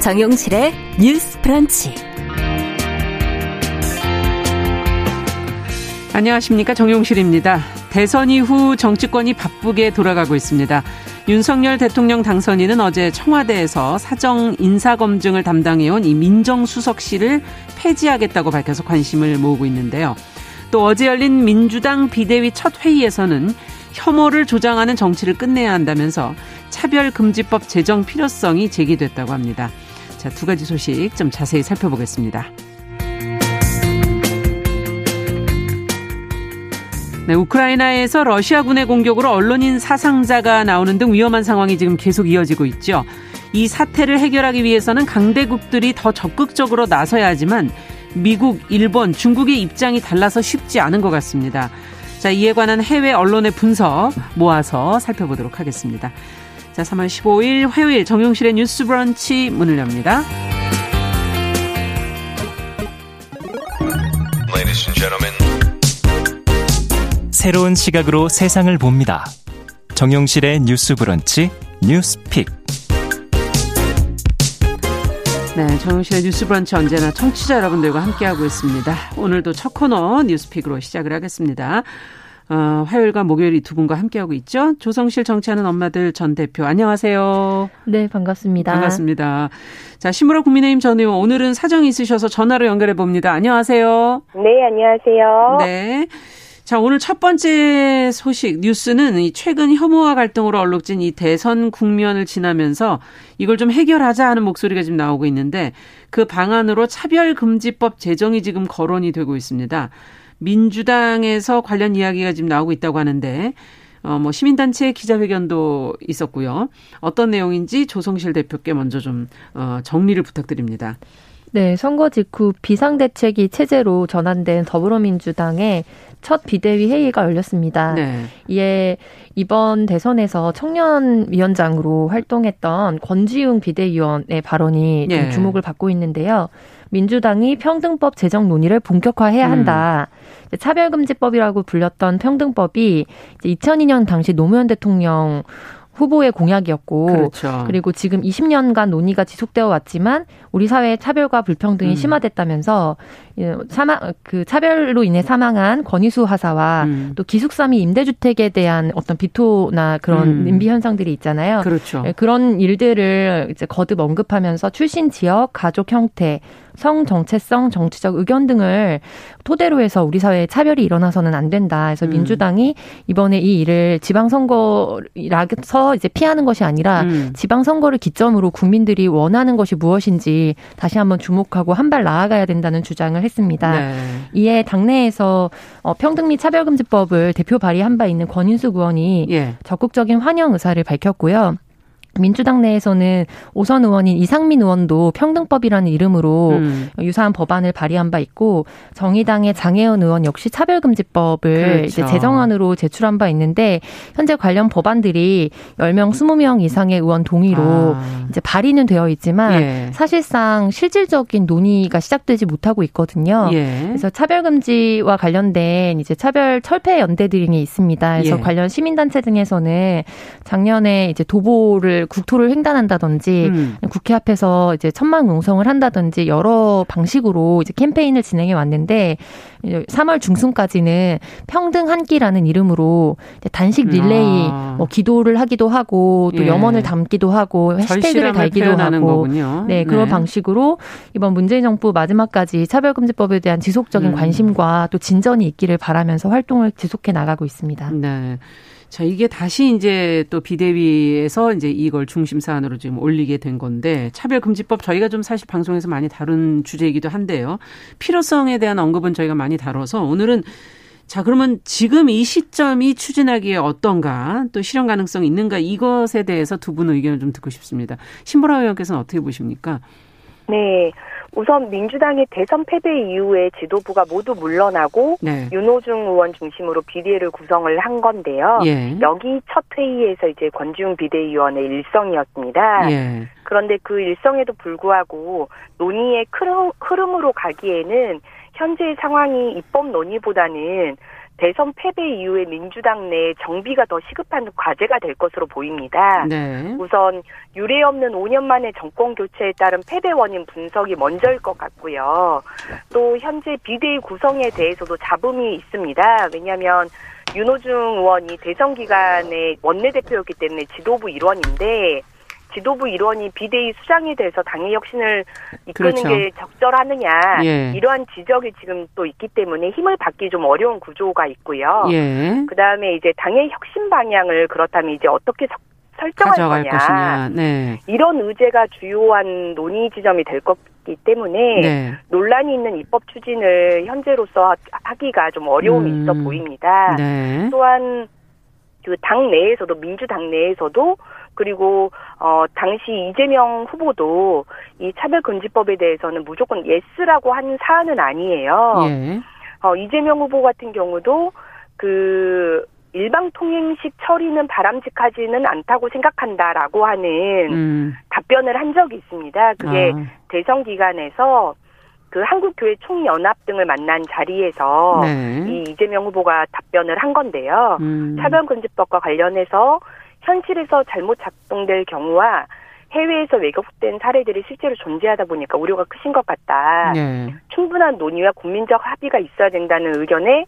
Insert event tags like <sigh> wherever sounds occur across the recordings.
정용실의 뉴스 프런치. 안녕하십니까. 정용실입니다. 대선 이후 정치권이 바쁘게 돌아가고 있습니다. 윤석열 대통령 당선인은 어제 청와대에서 사정 인사검증을 담당해온 이 민정수석실을 폐지하겠다고 밝혀서 관심을 모으고 있는데요. 또 어제 열린 민주당 비대위 첫 회의에서는 혐오를 조장하는 정치를 끝내야 한다면서 차별금지법 제정 필요성이 제기됐다고 합니다. 자, 두 가지 소식 좀 자세히 살펴보겠습니다. 네, 우크라이나에서 러시아군의 공격으로 언론인 사상자가 나오는 등 위험한 상황이 지금 계속 이어지고 있죠. 이 사태를 해결하기 위해서는 강대국들이 더 적극적으로 나서야 하지만 미국, 일본, 중국의 입장이 달라서 쉽지 않은 것 같습니다. 자, 이에 관한 해외 언론의 분석 모아서 살펴보도록 하겠습니다. 자, 3월 15일 화요일 정용실의 뉴스 브런치 문을 엽니다. 새로운 시각으로 세상을 봅니다. 정용실의 뉴스 브런치 뉴스픽. 네, 정용실의 뉴스 브런치 언제나 청취자 여러분들과 함께하고 있습니다. 오늘도 첫 코너 뉴스픽으로 시작을 하겠습니다. 어, 화요일과 목요일 두 분과 함께하고 있죠. 조성실 정치하는 엄마들 전 대표 안녕하세요. 네, 반갑습니다. 반갑습니다. 자, 신무라 국민의힘 전 의원 오늘은 사정이 있으셔서 전화로 연결해 봅니다. 안녕하세요. 네, 안녕하세요. 네. 자, 오늘 첫 번째 소식 뉴스는 이 최근 혐오와 갈등으로 얼룩진 이 대선 국면을 지나면서 이걸 좀 해결하자 하는 목소리가 지금 나오고 있는데 그 방안으로 차별금지법 제정이 지금 거론이 되고 있습니다. 민주당에서 관련 이야기가 지금 나오고 있다고 하는데 어, 뭐 시민단체 기자회견도 있었고요. 어떤 내용인지 조성실 대표께 먼저 좀 어, 정리를 부탁드립니다. 네, 선거 직후 비상대책이 체제로 전환된 더불어민주당의 첫 비대위 회의가 열렸습니다. 네. 이에 이번 대선에서 청년위원장으로 활동했던 권지웅 비대위원의 발언이 네. 주목을 받고 있는데요. 민주당이 평등법 제정 논의를 본격화해야 음. 한다. 음. 차별금지법이라고 불렸던 평등법이 2002년 당시 노무현 대통령 후보의 공약이었고 그렇죠. 그리고 지금 20년간 논의가 지속되어 왔지만 우리 사회의 차별과 불평등이 음. 심화됐다면서 사망 그 차별로 인해 사망한 권희수 하사와 음. 또 기숙사미 임대주택에 대한 어떤 비토나 그런 음. 임비 현상들이 있잖아요. 그렇죠. 예, 그런 일들을 이제 거듭 언급하면서 출신 지역, 가족 형태, 성 정체성, 정치적 의견 등을 토대로 해서 우리 사회에 차별이 일어나서는 안 된다. 그래서 음. 민주당이 이번에 이 일을 지방선거라서 이제 피하는 것이 아니라 음. 지방선거를 기점으로 국민들이 원하는 것이 무엇인지 다시 한번 주목하고 한 발 나아가야 된다는 주장을 했습니다. 네. 이에 당내에서 어, 평등 및 차별금지법을 대표 발의한 바 있는 권인수 의원이 예. 적극적인 환영 의사를 밝혔고요. 민주당 내에서는 오선 의원인 이상민 의원도 평등법이라는 이름으로 음. 유사한 법안을 발의한 바 있고 정의당의 장혜원 의원 역시 차별금지법을 그렇죠. 이제 제정안으로 제출한 바 있는데 현재 관련 법안들이 10명, 20명 이상의 의원 동의로 아. 이제 발의는 되어 있지만 예. 사실상 실질적인 논의가 시작되지 못하고 있거든요. 예. 그래서 차별금지와 관련된 이제 차별 철폐 연대 등이 있습니다. 그래서 예. 관련 시민단체 등에서는 작년에 이제 도보를 국토를 횡단한다든지 음. 국회 앞에서 이제 천막 농성을 한다든지 여러 방식으로 이제 캠페인을 진행해 왔는데 3월 중순까지는 평등 한 끼라는 이름으로 단식 릴레이 아. 뭐 기도를 하기도 하고 또 예. 염원을 담기도 하고 해시태그를 달기도 하고 거군요. 네, 그런 네. 방식으로 이번 문재인 정부 마지막까지 차별금지법에 대한 지속적인 음. 관심과 또 진전이 있기를 바라면서 활동을 지속해 나가고 있습니다. 네. 자, 이게 다시 이제 또 비대위에서 이제 이걸 중심 사안으로 지금 올리게 된 건데 차별금지법 저희가 좀 사실 방송에서 많이 다룬 주제이기도 한데요. 필요성에 대한 언급은 저희가 많이 다뤄서 오늘은 자, 그러면 지금 이 시점이 추진하기에 어떤가, 또 실현 가능성이 있는가, 이것에 대해서 두 분 의견을 좀 듣고 싶습니다. 신보라 의원께서는 어떻게 보십니까? 네. 우선 민주당의 대선 패배 이후에 지도부가 모두 물러나고 네. 윤호중 의원 중심으로 비대위를 구성을 한 건데요. 예. 여기 첫 회의에서 이제 권지웅 비대위원의 일성이었습니다. 예. 그런데 그 일성에도 불구하고 논의의 흐름, 흐름으로 가기에는 현재 상황이 입법 논의보다는 대선 패배 이후에 민주당 내 정비가 더 시급한 과제가 될 것으로 보입니다. 네. 우선 유례 없는 5년 만에 정권 교체에 따른 패배 원인 분석이 먼저일 것 같고요. 또 현재 비대위 구성에 대해서도 잡음이 있습니다. 왜냐하면 윤호중 의원이 대선 기간에 원내대표였기 때문에 지도부 일원인데 지도부 일원이 비대위 수장이 돼서 당의 혁신을 이끄는 그렇죠. 게 적절하느냐 예. 이러한 지적이 지금 또 있기 때문에 힘을 받기 좀 어려운 구조가 있고요. 예. 그 다음에 이제 당의 혁신 방향을 그렇다면 이제 어떻게 설정할 거냐 것이냐. 네. 이런 의제가 주요한 논의 지점이 될 거기 때문에 네. 논란이 있는 입법 추진을 현재로서 하기가 좀 어려움이 음. 있어 보입니다. 네. 또한 그 당 내에서도 민주당 내에서도 그리고 어 당시 이재명 후보도 이 차별금지법에 대해서는 무조건 yes라고 한 사안은 아니에요. 예. 어 이재명 후보 같은 경우도 그 일방 통행식 처리는 바람직하지는 않다고 생각한다라고 하는 음. 답변을 한 적이 있습니다. 그게 아. 대선 기간에서 그 한국교회 총연합 등을 만난 자리에서 네. 이 이재명 후보가 답변을 한 건데요. 음. 차별금지법과 관련해서 현실에서 잘못 작동될 경우와 해외에서 왜곡된 사례들이 실제로 존재하다 보니까 우려가 크신 것 같다. 네. 충분한 논의와 국민적 합의가 있어야 된다는 의견에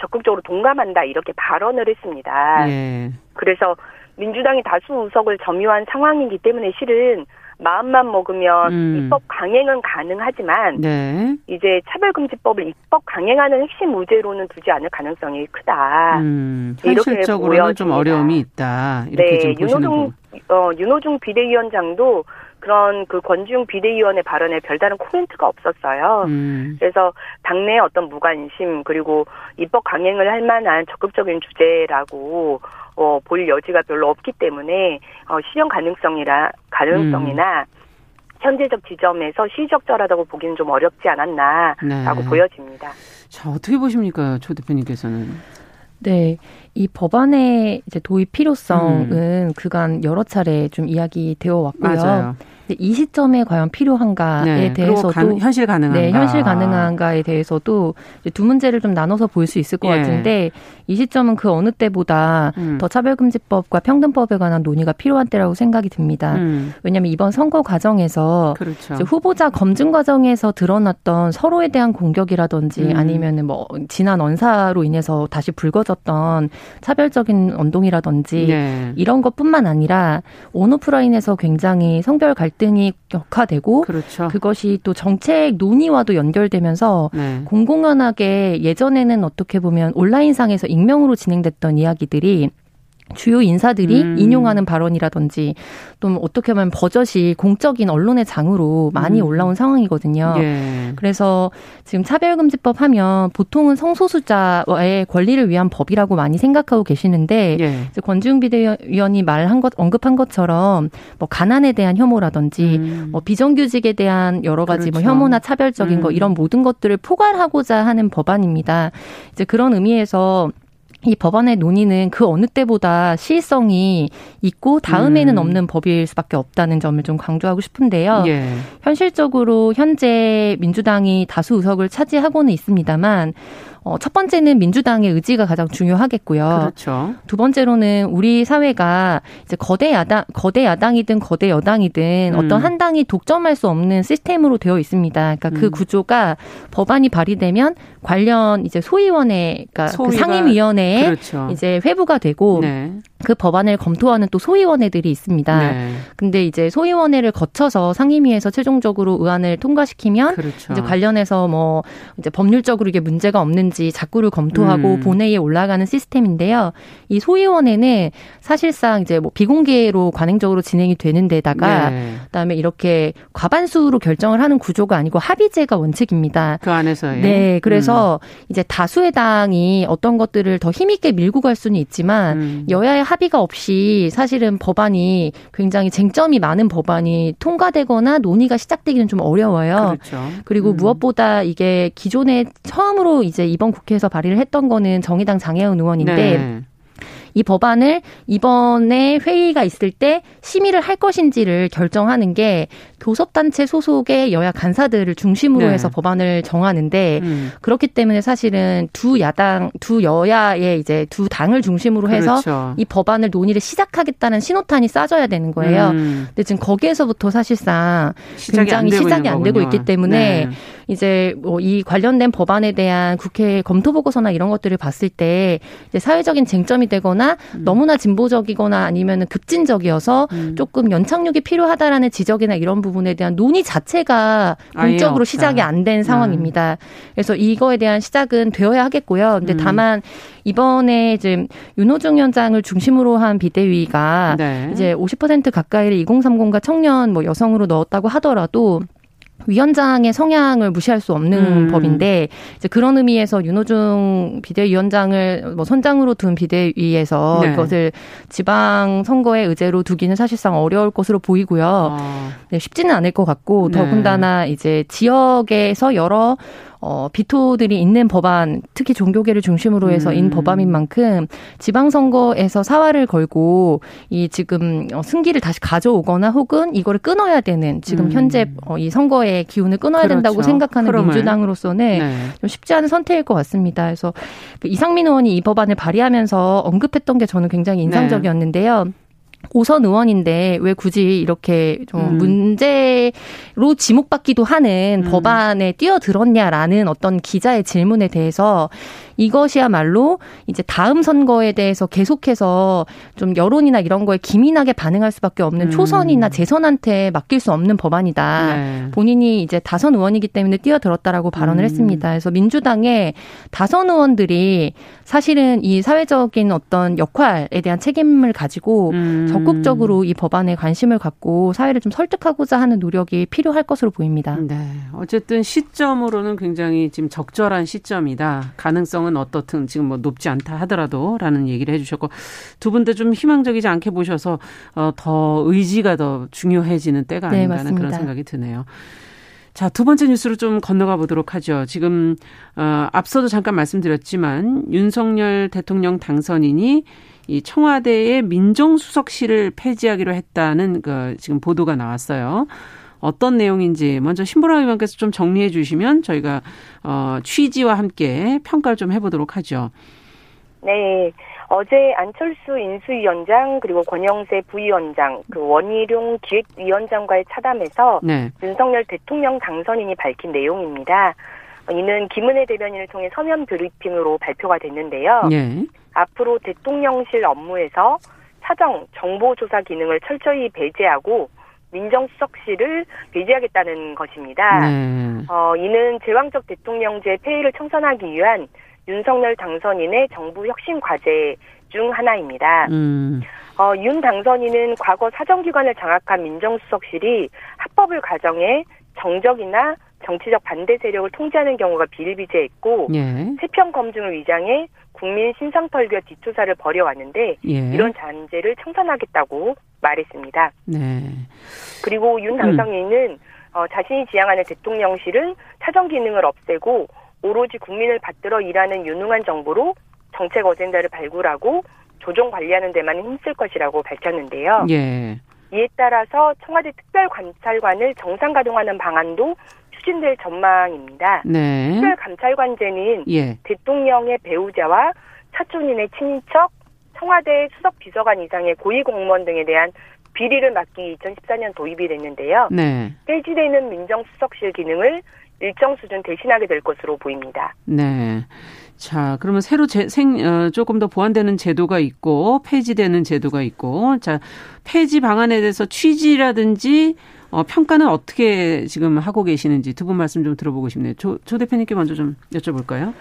적극적으로 동감한다 이렇게 발언을 했습니다. 네. 그래서 민주당이 다수 의석을 점유한 상황이기 때문에 실은 마음만 먹으면 음. 입법 강행은 가능하지만 네. 이제 차별금지법을 입법 강행하는 핵심 무죄로는 두지 않을 가능성이 크다. 음, 현실적으로는 좀 어려움이 있다. 이렇게 네, 윤호중 어, 윤호중 비대위원장도 그런 그 권지웅 비대위원의 발언에 별다른 코멘트가 없었어요. 음. 그래서 당내 어떤 무관심 그리고 입법 강행을 할 만한 적극적인 주제라고 어, 볼 여지가 별로 없기 때문에 어, 실현 가능성이라 가능성이나 음. 현재적 지점에서 시적절하다고 보기는 좀 어렵지 않았나라고 네. 보여집니다. 자 어떻게 보십니까, 조 대표님께서는? 네, 이 법안의 이제 도입 필요성은 음. 그간 여러 차례 좀 이야기되어 왔고요. 맞아요. 이 시점에 과연 필요한가에 네, 대해서도 가, 현실 가능한가, 네, 현실 가능한가에 대해서도 두 문제를 좀 나눠서 볼 수 있을 것 예. 같은데 이 시점은 그 어느 때보다 음. 더 차별금지법과 평등법에 관한 논의가 필요한 때라고 생각이 듭니다. 음. 왜냐하면 이번 선거 과정에서 그렇죠. 후보자 검증 과정에서 드러났던 서로에 대한 공격이라든지 음. 아니면은 뭐 지난 언사로 인해서 다시 불거졌던 차별적인 언동이라든지 네. 이런 것뿐만 아니라 온오프라인에서 굉장히 성별 갈등 갈등이 격화되고 그렇죠. 그것이 또 정책 논의와도 연결되면서 네. 공공연하게 예전에는 어떻게 보면 온라인상에서 익명으로 진행됐던 이야기들이 주요 인사들이 음. 인용하는 발언이라든지 또 어떻게 보면 버젓이 공적인 언론의 장으로 많이 음. 올라온 상황이거든요. 예. 그래서 지금 차별금지법 하면 보통은 성소수자의 권리를 위한 법이라고 많이 생각하고 계시는데 예. 이제 권지웅 비대위원이 말한 것 언급한 것처럼 뭐 가난에 대한 혐오라든지 음. 뭐 비정규직에 대한 여러 가지 뭐 그렇죠. 뭐 혐오나 차별적인 거 음. 이런 모든 것들을 포괄하고자 하는 법안입니다. 이제 그런 의미에서 이 법안의 논의는 그 어느 때보다 시의성이 있고 다음에는 음. 없는 법일 수밖에 없다는 점을 좀 강조하고 싶은데요. 예. 현실적으로 현재 민주당이 다수 의석을 차지하고는 있습니다만 어, 첫 번째는 민주당의 의지가 가장 중요하겠고요. 그렇죠. 두 번째로는 우리 사회가 이제 거대 야당, 거대 야당이든 거대 여당이든 음. 어떤 한 당이 독점할 수 없는 시스템으로 되어 있습니다. 그러니까 그 음. 그 구조가 법안이 발의되면 관련 이제 소위원회, 그러니까 그 상임위원회에 그렇죠. 이제 회부가 되고 네. 그 법안을 검토하는 또 소위원회들이 있습니다. 네. 근데 이제 소위원회를 거쳐서 상임위에서 최종적으로 의안을 통과시키면 그렇죠. 이제 관련해서 뭐 이제 법률적으로 이게 문제가 없는지 자꾸를 검토하고 음. 본회의에 올라가는 시스템인데요. 이 소위원회는 사실상 이제 뭐 비공개로 관행적으로 진행이 되는 데다가 네. 그다음에 이렇게 과반수로 결정을 하는 구조가 아니고 합의제가 원칙입니다. 그 안에서 네, 그래서 음. 이제 다수의 당이 어떤 것들을 더 힘있게 밀고 갈 수는 있지만 음. 여야의 합의가 없이 사실은 법안이 굉장히 쟁점이 많은 법안이 통과되거나 논의가 시작되기는 좀 어려워요. 그렇죠. 그리고 음. 무엇보다 이게 기존에 처음으로 이제 이번 국회에서 발의를 했던 거는 정의당 장혜원 의원인데 네. 이 법안을 이번에 회의가 있을 때 심의를 할 것인지를 결정하는 게 교섭단체 소속의 여야 간사들을 중심으로 네. 해서 법안을 정하는데 음. 그렇기 때문에 사실은 두 야당, 두 여야의 이제 두 당을 중심으로 그렇죠. 해서 이 법안을 논의를 시작하겠다는 신호탄이 쏴져야 되는 거예요. 음. 근데 지금 거기에서부터 사실상 굉장히 시작이 안 되고 있기 때문에 네. 이제 뭐 이 관련된 법안에 대한 국회 검토 보고서나 이런 것들을 봤을 때 이제 사회적인 쟁점이 되거나 음. 너무나 진보적이거나 아니면은 급진적이어서 음. 조금 연착륙이 필요하다라는 지적이나 이런 부분에 대한 논의 자체가 본격으로 시작이 안 된 상황입니다. 그래서 이거에 대한 시작은 되어야 하겠고요. 근데 음. 다만 이번에 이제 윤호중 위원장을 중심으로 한 비대위가 네. 이제 50% 가까이를 2030과 청년 뭐 여성으로 넣었다고 하더라도 위원장의 성향을 무시할 수 없는 음. 법인데 이제 그런 의미에서 윤호중 비대위원장을 뭐 선장으로 둔 비대위에서 네. 이것을 지방 선거의 의제로 두기는 사실상 어려울 것으로 보이고요. 아. 네, 쉽지는 않을 것 같고 네. 더군다나 이제 지역에서 여러 어, 비토들이 있는 법안, 특히 종교계를 중심으로 해서 음. 인 법안인 만큼 지방선거에서 사활을 걸고 이 지금 어, 승기를 다시 가져오거나 혹은 이거를 끊어야 되는 지금 음. 현재 어, 이 선거의 기운을 끊어야 그렇죠. 된다고 생각하는 흐름을. 민주당으로서는 네. 좀 쉽지 않은 선택일 것 같습니다. 그래서 그 이상민 의원이 이 법안을 발의하면서 언급했던 게 저는 굉장히 인상적이었는데요. 네. 오선 의원인데 왜 굳이 이렇게 좀 음. 문제로 지목받기도 하는 음. 법안에 뛰어들었냐라는 어떤 기자의 질문에 대해서 이것이야말로 이제 다음 선거에 대해서 계속해서 좀 여론이나 이런 거에 기민하게 반응할 수밖에 없는 음. 초선이나 재선한테 맡길 수 없는 법안이다. 네. 본인이 이제 다선 의원이기 때문에 뛰어들었다라고 발언을 음. 했습니다. 그래서 민주당의 다선 의원들이 사실은 이 사회적인 어떤 역할에 대한 책임을 가지고 음. 적극적으로 이 법안에 관심을 갖고 사회를 좀 설득하고자 하는 노력이 필요할 것으로 보입니다. 네. 어쨌든 시점으로는 굉장히 지금 적절한 시점이다. 가능성은 가능성은 어떻든 지금 뭐 높지 않다 하더라도라는 얘기를 해주셨고 두분다좀 희망적이지 않게 보셔서 어, 더 의지가 더 중요해지는 때가 네, 아닌가 하는 그런 생각이 드네요. 자, 두 번째 뉴스로 좀 건너가 보도록 하죠. 지금, 어, 앞서도 잠깐 말씀드렸지만, 윤석열 대통령 당선인이 이 청와대의 민정수석실을 폐지하기로 했다는 그 지금 보도가 나왔어요. 어떤 내용인지 먼저 신보라 의원께서 좀 정리해 주시면 저희가 어, 취지와 함께 평가를 좀 해보도록 하죠. 네. 어제 안철수 인수위원장 그리고 권영세 부위원장 그 원희룡 기획위원장과의 차담에서 네. 윤석열 대통령 당선인이 밝힌 내용입니다. 이는 김은혜 대변인을 통해 서면 브리핑으로 발표가 됐는데요. 네. 앞으로 대통령실 업무에서 사정 정보 조사 기능을 철저히 배제하고 민정수석실을 배제하겠다는 것입니다. 네. 어, 이는 제왕적 대통령제 폐위를 청산하기 위한 윤석열 당선인의 정부 혁신 과제 중 하나입니다. 음. 어, 윤 당선인은 과거 사정기관을 장악한 민정수석실이 합법을 가정해 정적이나 정치적 반대 세력을 통제하는 경우가 비일비재했고 예. 세평 검증을 위장해 국민 신상털기와 뒷조사를 벌여왔는데 예. 이런 잔재를 청산하겠다고 말했습니다. 네. 그리고 윤 당선인은 음. 어, 자신이 지향하는 대통령실은 사정 기능을 없애고 오로지 국민을 받들어 일하는 유능한 정보로 정책 어젠다를 발굴하고 조정 관리하는 데만 힘쓸 것이라고 밝혔는데요. 예. 이에 따라서 청와대 특별감찰관을 정상 가동하는 방안도 추진될 전망입니다. 네. 특별감찰관제는 예. 대통령의 배우자와 차촌인의 친인척, 청와대 수석 비서관 이상의 고위 공무원 등에 대한 비리를 막기 2014년 도입이 됐는데요. 네. 폐지되는 민정수석실 기능을 일정 수준 대신하게 될 것으로 보입니다. 네. 자, 그러면 새로 제, 생, 어, 조금 더 보완되는 제도가 있고, 폐지되는 제도가 있고, 자, 폐지 방안에 대해서 취지라든지, 어, 평가는 어떻게 지금 하고 계시는지 두 분 말씀 좀 들어보고 싶네요. 조, 조 대표님께 먼저 좀 여쭤볼까요?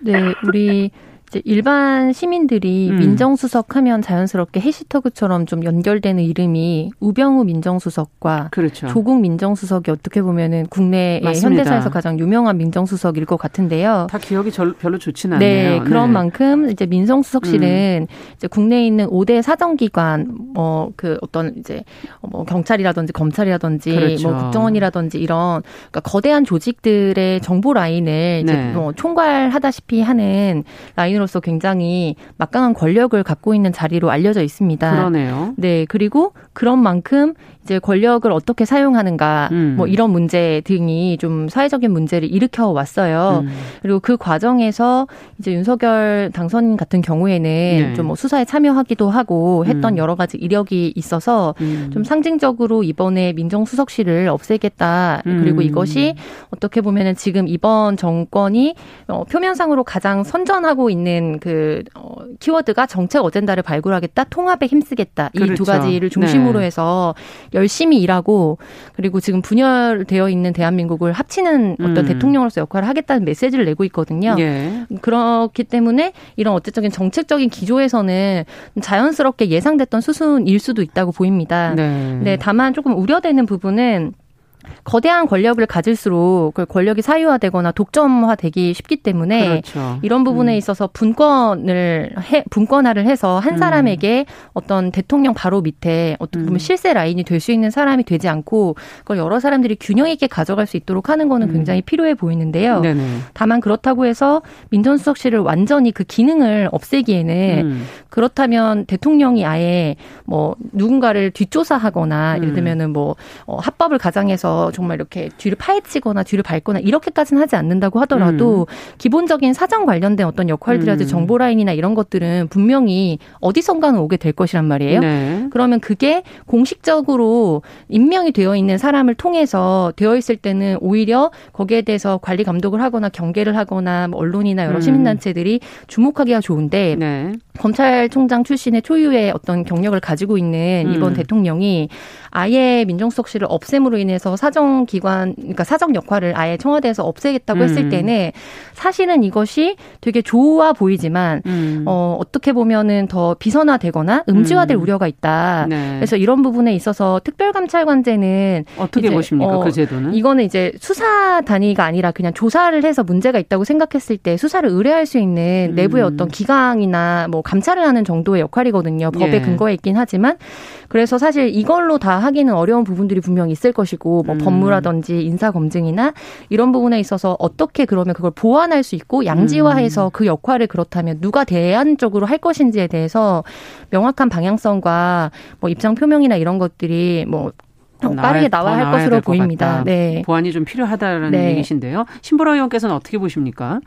네, 우리 이제 일반 시민들이 음. 민정수석 하면 자연스럽게 해시터그처럼 좀 연결되는 이름이 우병우 민정수석과 그렇죠. 조국 민정수석이 어떻게 보면은 국내의 현대사에서 가장 유명한 민정수석일 것 같은데요. 다 기억이 별로 좋지는 네, 않네요. 네, 그런 만큼 이제 민정수석실은 음. 이제 국내에 있는 5대 사정기관 뭐그 어떤 이제 뭐 경찰이라든지 검찰이라든지 그렇죠. 뭐 국정원이라든지 이런 그러니까 거대한 조직들의 정보 라인을 네. 이제 뭐 총괄하다시피 하는 라인으로 대통령으로서 굉장히 막강한 권력을 갖고 있는 자리로 알려져 있습니다. 그러네요. 네, 그리고 그런 만큼 이제 권력을 어떻게 사용하는가 음. 뭐 이런 문제 등이 좀 사회적인 문제를 일으켜 왔어요. 음. 그리고 그 과정에서 이제 윤석열 당선인 같은 경우에는 네. 좀뭐 수사에 참여하기도 하고 했던 음. 여러 가지 이력이 있어서 음. 좀 상징적으로 이번에 민정수석실을 없애겠다. 그리고 음. 이것이 어떻게 보면은 지금 이번 정권이 어, 표면상으로 가장 선전하고 있는 그 어, 키워드가 정책 어젠다를 발굴하겠다, 통합에 힘쓰겠다 이두 그렇죠. 가지를 중심으로 네. 해서 열심히 일하고 그리고 지금 분열되어 있는 대한민국을 합치는 어떤 음. 대통령으로서 역할을 하겠다는 메시지를 내고 있거든요. 예. 그렇기 때문에 이런 어쨌든 정책적인 기조에서는 자연스럽게 예상됐던 수순일 수도 있다고 보입니다. 네. 네 다만 조금 우려되는 부분은 거대한 권력을 가질수록 그 권력이 사유화되거나 독점화되기 쉽기 때문에 그렇죠. 이런 부분에 음. 있어서 분권을 해 분권화를 해서 한 음. 사람에게 음. 어떤 대통령 바로 밑에 어떻게 보면 음. 실세 라인이 될 수 있는 사람이 되지 않고 그걸 여러 사람들이 균형 있게 가져갈 수 있도록 하는 거는 음. 굉장히 필요해 보이는데요. 네네. 다만 그렇다고 해서 민정수석실을 완전히 그 기능을 없애기에는 음. 그렇다면 대통령이 아예 뭐 누군가를 뒷조사하거나 예를 들면은 뭐 어, 합법을 가장해서 정말 이렇게 뒤를 파헤치거나 뒤를 밟거나 이렇게까지는 하지 않는다고 하더라도 음. 기본적인 사정 관련된 어떤 역할들이라든지 음. 정보 라인이나 이런 것들은 분명히 어디선가는 오게 될 것이란 말이에요. 네. 그러면 그게 공식적으로 임명이 되어 있는 사람을 통해서 되어 있을 때는 오히려 거기에 대해서 관리 감독을 하거나 경계를 하거나 뭐 언론이나 여러 음. 시민단체들이 주목하기가 좋은데 네. 검찰총장 출신의 초유의 어떤 경력을 가지고 있는 이번 음. 대통령이 아예 민정수석 실을 없앰으로 인해서 사정 기관 그러니까 사정 역할을 아예 청와대에서 없애겠다고 음. 했을 때는 사실은 이것이 되게 좋아 보이지만 음. 어 어떻게 보면은 더 비선화되거나 음지화될 음. 우려가 있다. 네. 그래서 이런 부분에 있어서 특별감찰관제는 어떻게 보십니까? 어, 그 제도는? 이거는 이제 수사 단위가 아니라 그냥 조사를 해서 문제가 있다고 생각했을 때 수사를 의뢰할 수 있는 음. 내부의 어떤 기강이나 뭐 감찰을 하는 정도의 역할이거든요. 법에 예. 근거해 있긴 하지만 그래서 사실 이걸로 다 하기는 어려운 부분들이 분명히 있을 것이고 뭐 음. 법무라든지 인사 검증이나 이런 부분에 있어서 어떻게 그러면 그걸 보완할 수 있고 양지화해서 음. 그 역할을 그렇다면 누가 대안적으로 할 것인지에 대해서 명확한 방향성과 뭐 입장 표명이나 이런 것들이 뭐 빠르게 나와야 할 것으로 보입니다. 네. 보완이 좀 필요하다라는 네. 얘기신데요. 신보라 의원께서는 어떻게 보십니까?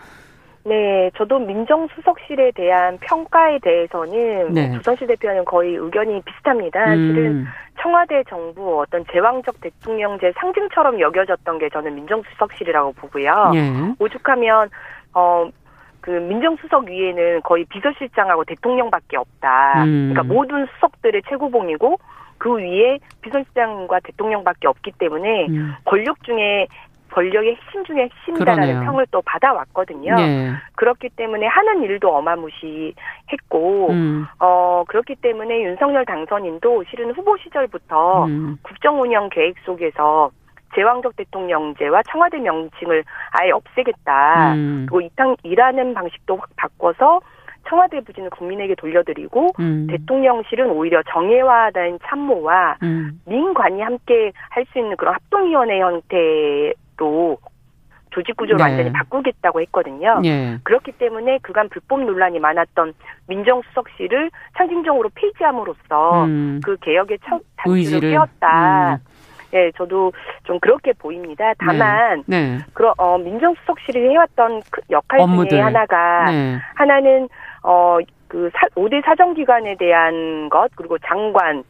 네, 저도 민정수석실에 대한 평가에 대해서는 네. 조선시 대표는 거의 의견이 비슷합니다. 음. 실은 청와대 정부 어떤 제왕적 대통령제 상징처럼 여겨졌던 게 저는 민정수석실이라고 보고요. 네. 오죽하면 어. 그 민정수석 위에는 거의 비서실장하고 대통령밖에 없다. 음. 그러니까 모든 수석들의 최고봉이고 그 위에 비서실장과 대통령밖에 없기 때문에 음. 권력 중에 권력의 핵심 중에 핵심이다라는 그러네요. 평을 또 받아왔거든요. 네. 그렇기 때문에 하는 일도 어마무시했고, 음. 어, 그렇기 때문에 윤석열 당선인도 실은 후보 시절부터 음. 국정 운영 계획 속에서 제왕적 대통령제와 청와대 명칭을 아예 없애겠다. 음. 그리고 이탕 일하는 방식도 확 바꿔서 청와대 부진을 국민에게 돌려드리고 음. 대통령실은 오히려 정예화된 참모와 음. 민관이 함께 할 수 있는 그런 합동위원회 형태 또 조직 구조를 네. 완전히 바꾸겠다고 했거든요. 네. 그렇기 때문에 그간 불법 논란이 많았던 민정수석실을 상징적으로 폐지함으로써 음. 그 개혁의 첫 단추를 띄웠다. 음. 네, 저도 좀 그렇게 보입니다. 다만, 네. 네. 그러, 어, 민정수석실이 해왔던 그 역할 업무들. 중에 하나가, 네. 하나는, 어, 그 사, 5대 사정기관에 대한 것, 그리고 장관,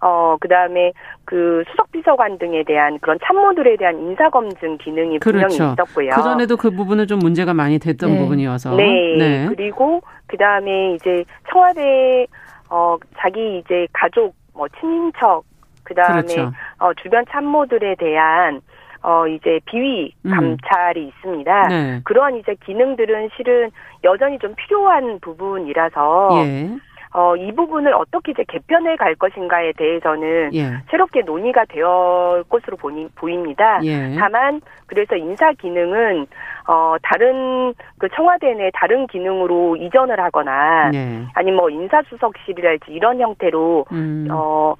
어, 그 다음에 그 수석비서관 등에 대한 그런 참모들에 대한 인사검증 기능이 그렇죠. 분명히 있었고요. 그전에도 그 부분은 좀 문제가 많이 됐던 네. 부분이어서. 네. 네. 그리고 그 다음에 이제 청와대, 어, 자기 이제 가족, 뭐, 친인척, 그 다음에 그렇죠. 어, 주변 참모들에 대한 어 이제 비위 음. 감찰이 음. 있습니다. 네. 그러한 이제 기능들은 실은 여전히 좀 필요한 부분이라서 예. 어, 이 부분을 어떻게 이제 개편해 갈 것인가에 대해서는 예. 새롭게 논의가 되어 것으로 보니, 보입니다. 예. 다만 그래서 인사 기능은 어, 다른 그 청와대 내 다른 기능으로 이전을 하거나 예. 아니면 뭐 인사수석실이랄지 이런 형태로 음. 어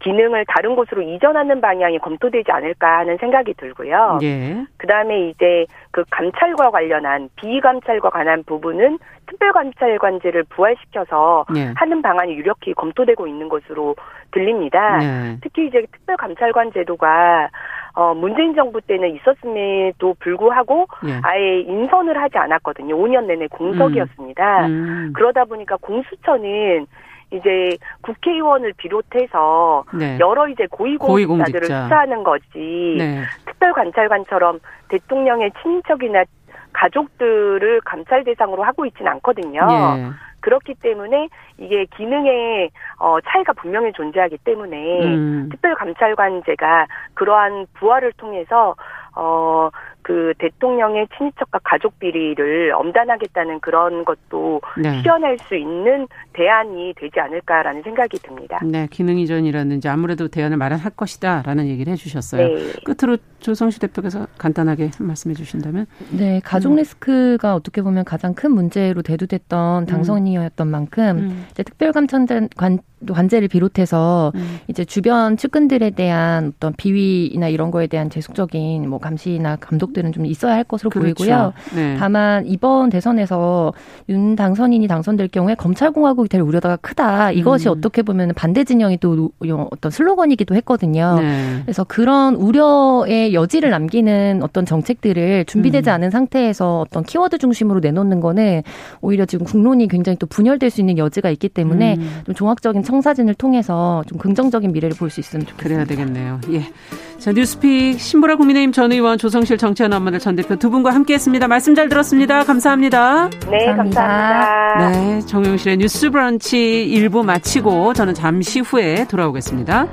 기능을 다른 곳으로 이전하는 방향이 검토되지 않을까 하는 생각이 들고요. 예. 그다음에 이제 그 감찰과 관련한 비감찰과 관한 부분은 특별감찰관제를 부활시켜서 예. 하는 방안이 유력히 검토되고 있는 것으로 들립니다. 예. 특히 이제 특별감찰관 제도가 어, 문재인 정부 때는 있었음에도 불구하고 예. 아예 인선을 하지 않았거든요. 5년 내내 공석이었습니다. 음. 음. 그러다 보니까 공수처는 이제 국회의원을 비롯해서 네. 여러 이제 고위공직자들을 고위공직자. 수사하는 거지 네. 특별관찰관처럼 대통령의 친인척이나 가족들을 감찰 대상으로 하고 있지는 않거든요. 네. 그렇기 때문에 이게 기능의 어, 차이가 분명히 존재하기 때문에 음. 특별감찰관제가 그러한 부활을 통해서 어, 그 대통령의 친인척과 가족 비리를 엄단하겠다는 그런 것도 네. 실현할 수 있는 대안이 되지 않을까라는 생각이 듭니다. 네, 기능 이전이라든지 아무래도 대안을 마련할 것이다라는 얘기를 해주셨어요. 네. 끝으로 조성시 대표께서 간단하게 말씀해 주신다면. 네, 가족 음. 리스크가 어떻게 보면 가장 큰 문제로 대두됐던 당선인이었던 만큼 음. 이제 특별감찰관 관제를 비롯해서 음. 이제 주변 측근들에 대한 어떤 비위나 이런 거에 대한 제속적인 뭐 감시나 감독 들은 좀 있어야 할 것으로 그렇죠. 보이고요. 네. 다만 이번 대선에서 윤 당선인이 당선될 경우에 검찰공화국이 될 우려가 크다. 이것이 음. 어떻게 보면 반대 진영이 또 어떤 슬로건이기도 했거든요. 네. 그래서 그런 우려의 여지를 남기는 어떤 정책들을 준비되지 음. 않은 상태에서 어떤 키워드 중심으로 내놓는 거는 오히려 지금 국론이 굉장히 또 분열될 수 있는 여지가 있기 때문에 음. 좀 종합적인 청사진을 통해서 좀 긍정적인 미래를 볼 수 있으면 좋겠습니다. 그래야 되겠네요. 예. 자, 뉴스픽 신보라 국민의힘 전 의원 조성실 정 치하는 엄마들 전 대표 두 분과 함께했습니다. 말씀 잘 들었습니다. 감사합니다. 네, 감사합니다. 감사합니다. 네, 정용실의 뉴스 브런치 일부 마치고 저는 잠시 후에 돌아오겠습니다.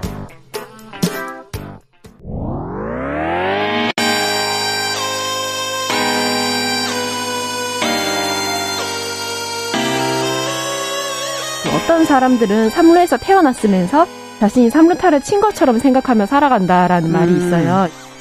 어떤 사람들은 삼루에서 태어났으면서 자신이 삼루타를 친 것처럼 생각하며 살아간다라는 음. 말이 있어요.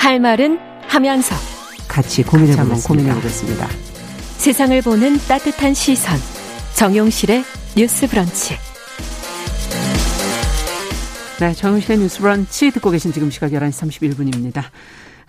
할 말은 하면서 같이 고민해보겠습니다. 고민해 보겠습니다. 세상을 보는 따뜻한 시선. 정용실의 뉴스 브런치. 네, 정용실의 뉴스 브런치 듣고 계신 지금 시각 11시 31분입니다.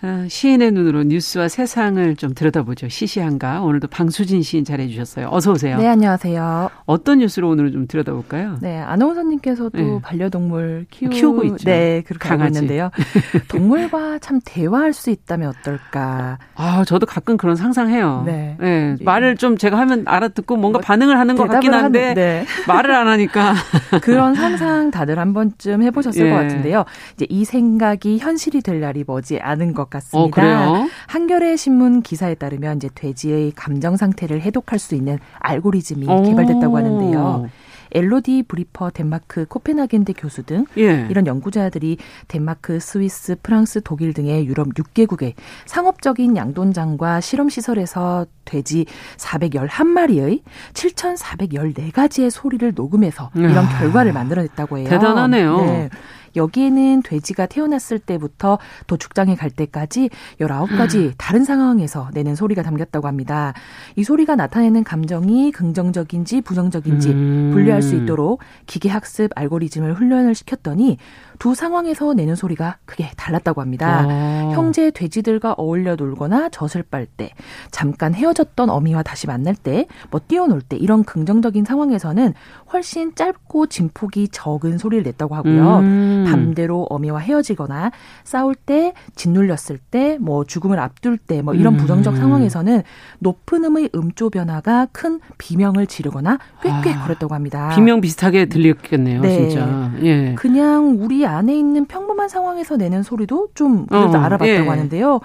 아, 시인의 눈으로 뉴스와 세상을 좀 들여다보죠. 시시한가? 오늘도 방수진 시인 잘해 주셨어요. 어서 오세요. 네, 안녕하세요. 어떤 뉴스로 오늘 좀 들여다볼까요? 네, 아나운서님께서도 네. 반려동물 키우... 키우고 있죠. 네, 그렇게 강아지. 하고 있는데요. <laughs> 동물과 참 대화할 수 있다면 어떨까? 아, 저도 가끔 그런 상상해요. 네. 네 말을 좀 제가 하면 알아듣고 뭔가 뭐, 반응을 하는 것 같긴 한데 하는, 네. <laughs> 말을 안 하니까 <laughs> 그런 상상 다들 한 번쯤 해 보셨을 예. 것 같은데요. 이제 이 생각이 현실이 될 날이 머지 않은 것 같습니다. 어, 한겨레 신문 기사에 따르면 이제 돼지의 감정 상태를 해독할 수 있는 알고리즘이 오. 개발됐다고 하는데요. 엘로디 브리퍼 덴마크 코펜하겐대 교수 등 예. 이런 연구자들이 덴마크, 스위스, 프랑스, 독일 등의 유럽 6개국의 상업적인 양돈장과 실험 시설에서 돼지 411마리의 7,414가지의 소리를 녹음해서 이런 결과를 만들어냈다고 해요. 대단하네요. 네. 여기에는 돼지가 태어났을 때부터 도축장에 갈 때까지 19가지 음. 다른 상황에서 내는 소리가 담겼다고 합니다. 이 소리가 나타내는 감정이 긍정적인지 부정적인지 음. 분류할 수 있도록 기계 학습 알고리즘을 훈련을 시켰더니 두 상황에서 내는 소리가 크게 달랐다고 합니다. 아. 형제 돼지들과 어울려 놀거나 젖을 빨 때, 잠깐 헤어졌던 어미와 다시 만날 때, 뭐 뛰어놀 때 이런 긍정적인 상황에서는 훨씬 짧고 진폭이 적은 소리를 냈다고 하고요. 음. 반대로 어미와 헤어지거나 싸울 때, 짓눌렸을 때, 뭐 죽음을 앞둘 때, 뭐 이런 부정적 음. 상황에서는 높은 음의 음조 변화가 큰 비명을 지르거나 꽥꽥 아. 거렸다고 합니다. 비명 비슷하게 들렸겠네요, 네. 진짜. 예. 그냥 우리 안에 있는 평범한 상황에서 내는 소리도 좀 그래도 어, 알아봤다고 예. 하는데요.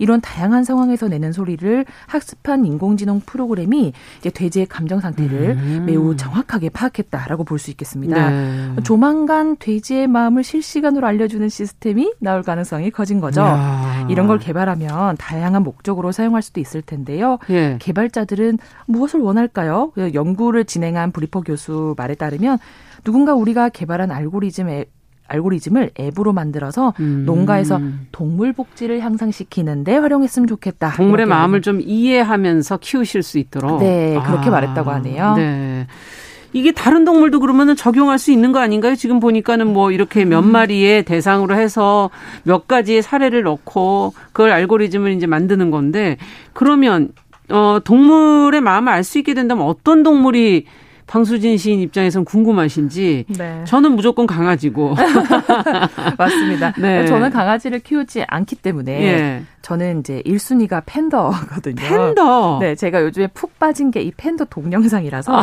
이런 다양한 상황에서 내는 소리를 학습한 인공지능 프로그램이 이제 돼지의 감정 상태를 음. 매우 정확하게 파악했다라고 볼 수 있겠습니다. 네. 조만간 돼지의 마음을 실시간으로 알려주는 시스템이 나올 가능성이 커진 거죠. 야. 이런 걸 개발하면 다양한 목적으로 사용할 수도 있을 텐데요. 예. 개발자들은 무엇을 원할까요? 연구를 진행한 브리퍼 교수 말에 따르면 누군가 우리가 개발한 알고리즘에 알고리즘을 앱으로 만들어서 음. 농가에서 동물 복지를 향상시키는데 활용했으면 좋겠다. 동물의 마음을 좀 이해하면서 키우실 수 있도록. 네, 그렇게 아. 말했다고 하네요. 네. 이게 다른 동물도 그러면은 적용할 수 있는 거 아닌가요? 지금 보니까는 뭐 이렇게 몇 음. 마리의 대상으로 해서 몇 가지의 사례를 넣고 그걸 알고리즘을 이제 만드는 건데 그러면 어 동물의 마음을 알 수 있게 된다면 어떤 동물이 방수진 시인 입장에선 궁금하신지 네. 저는 무조건 강아지고 <laughs> 맞습니다. 네. 저는 강아지를 키우지 않기 때문에 예. 저는 이제 1순위가 팬더거든요. 팬더. 네, 제가 요즘에 푹 빠진 게 이 팬더 동영상이라서 아.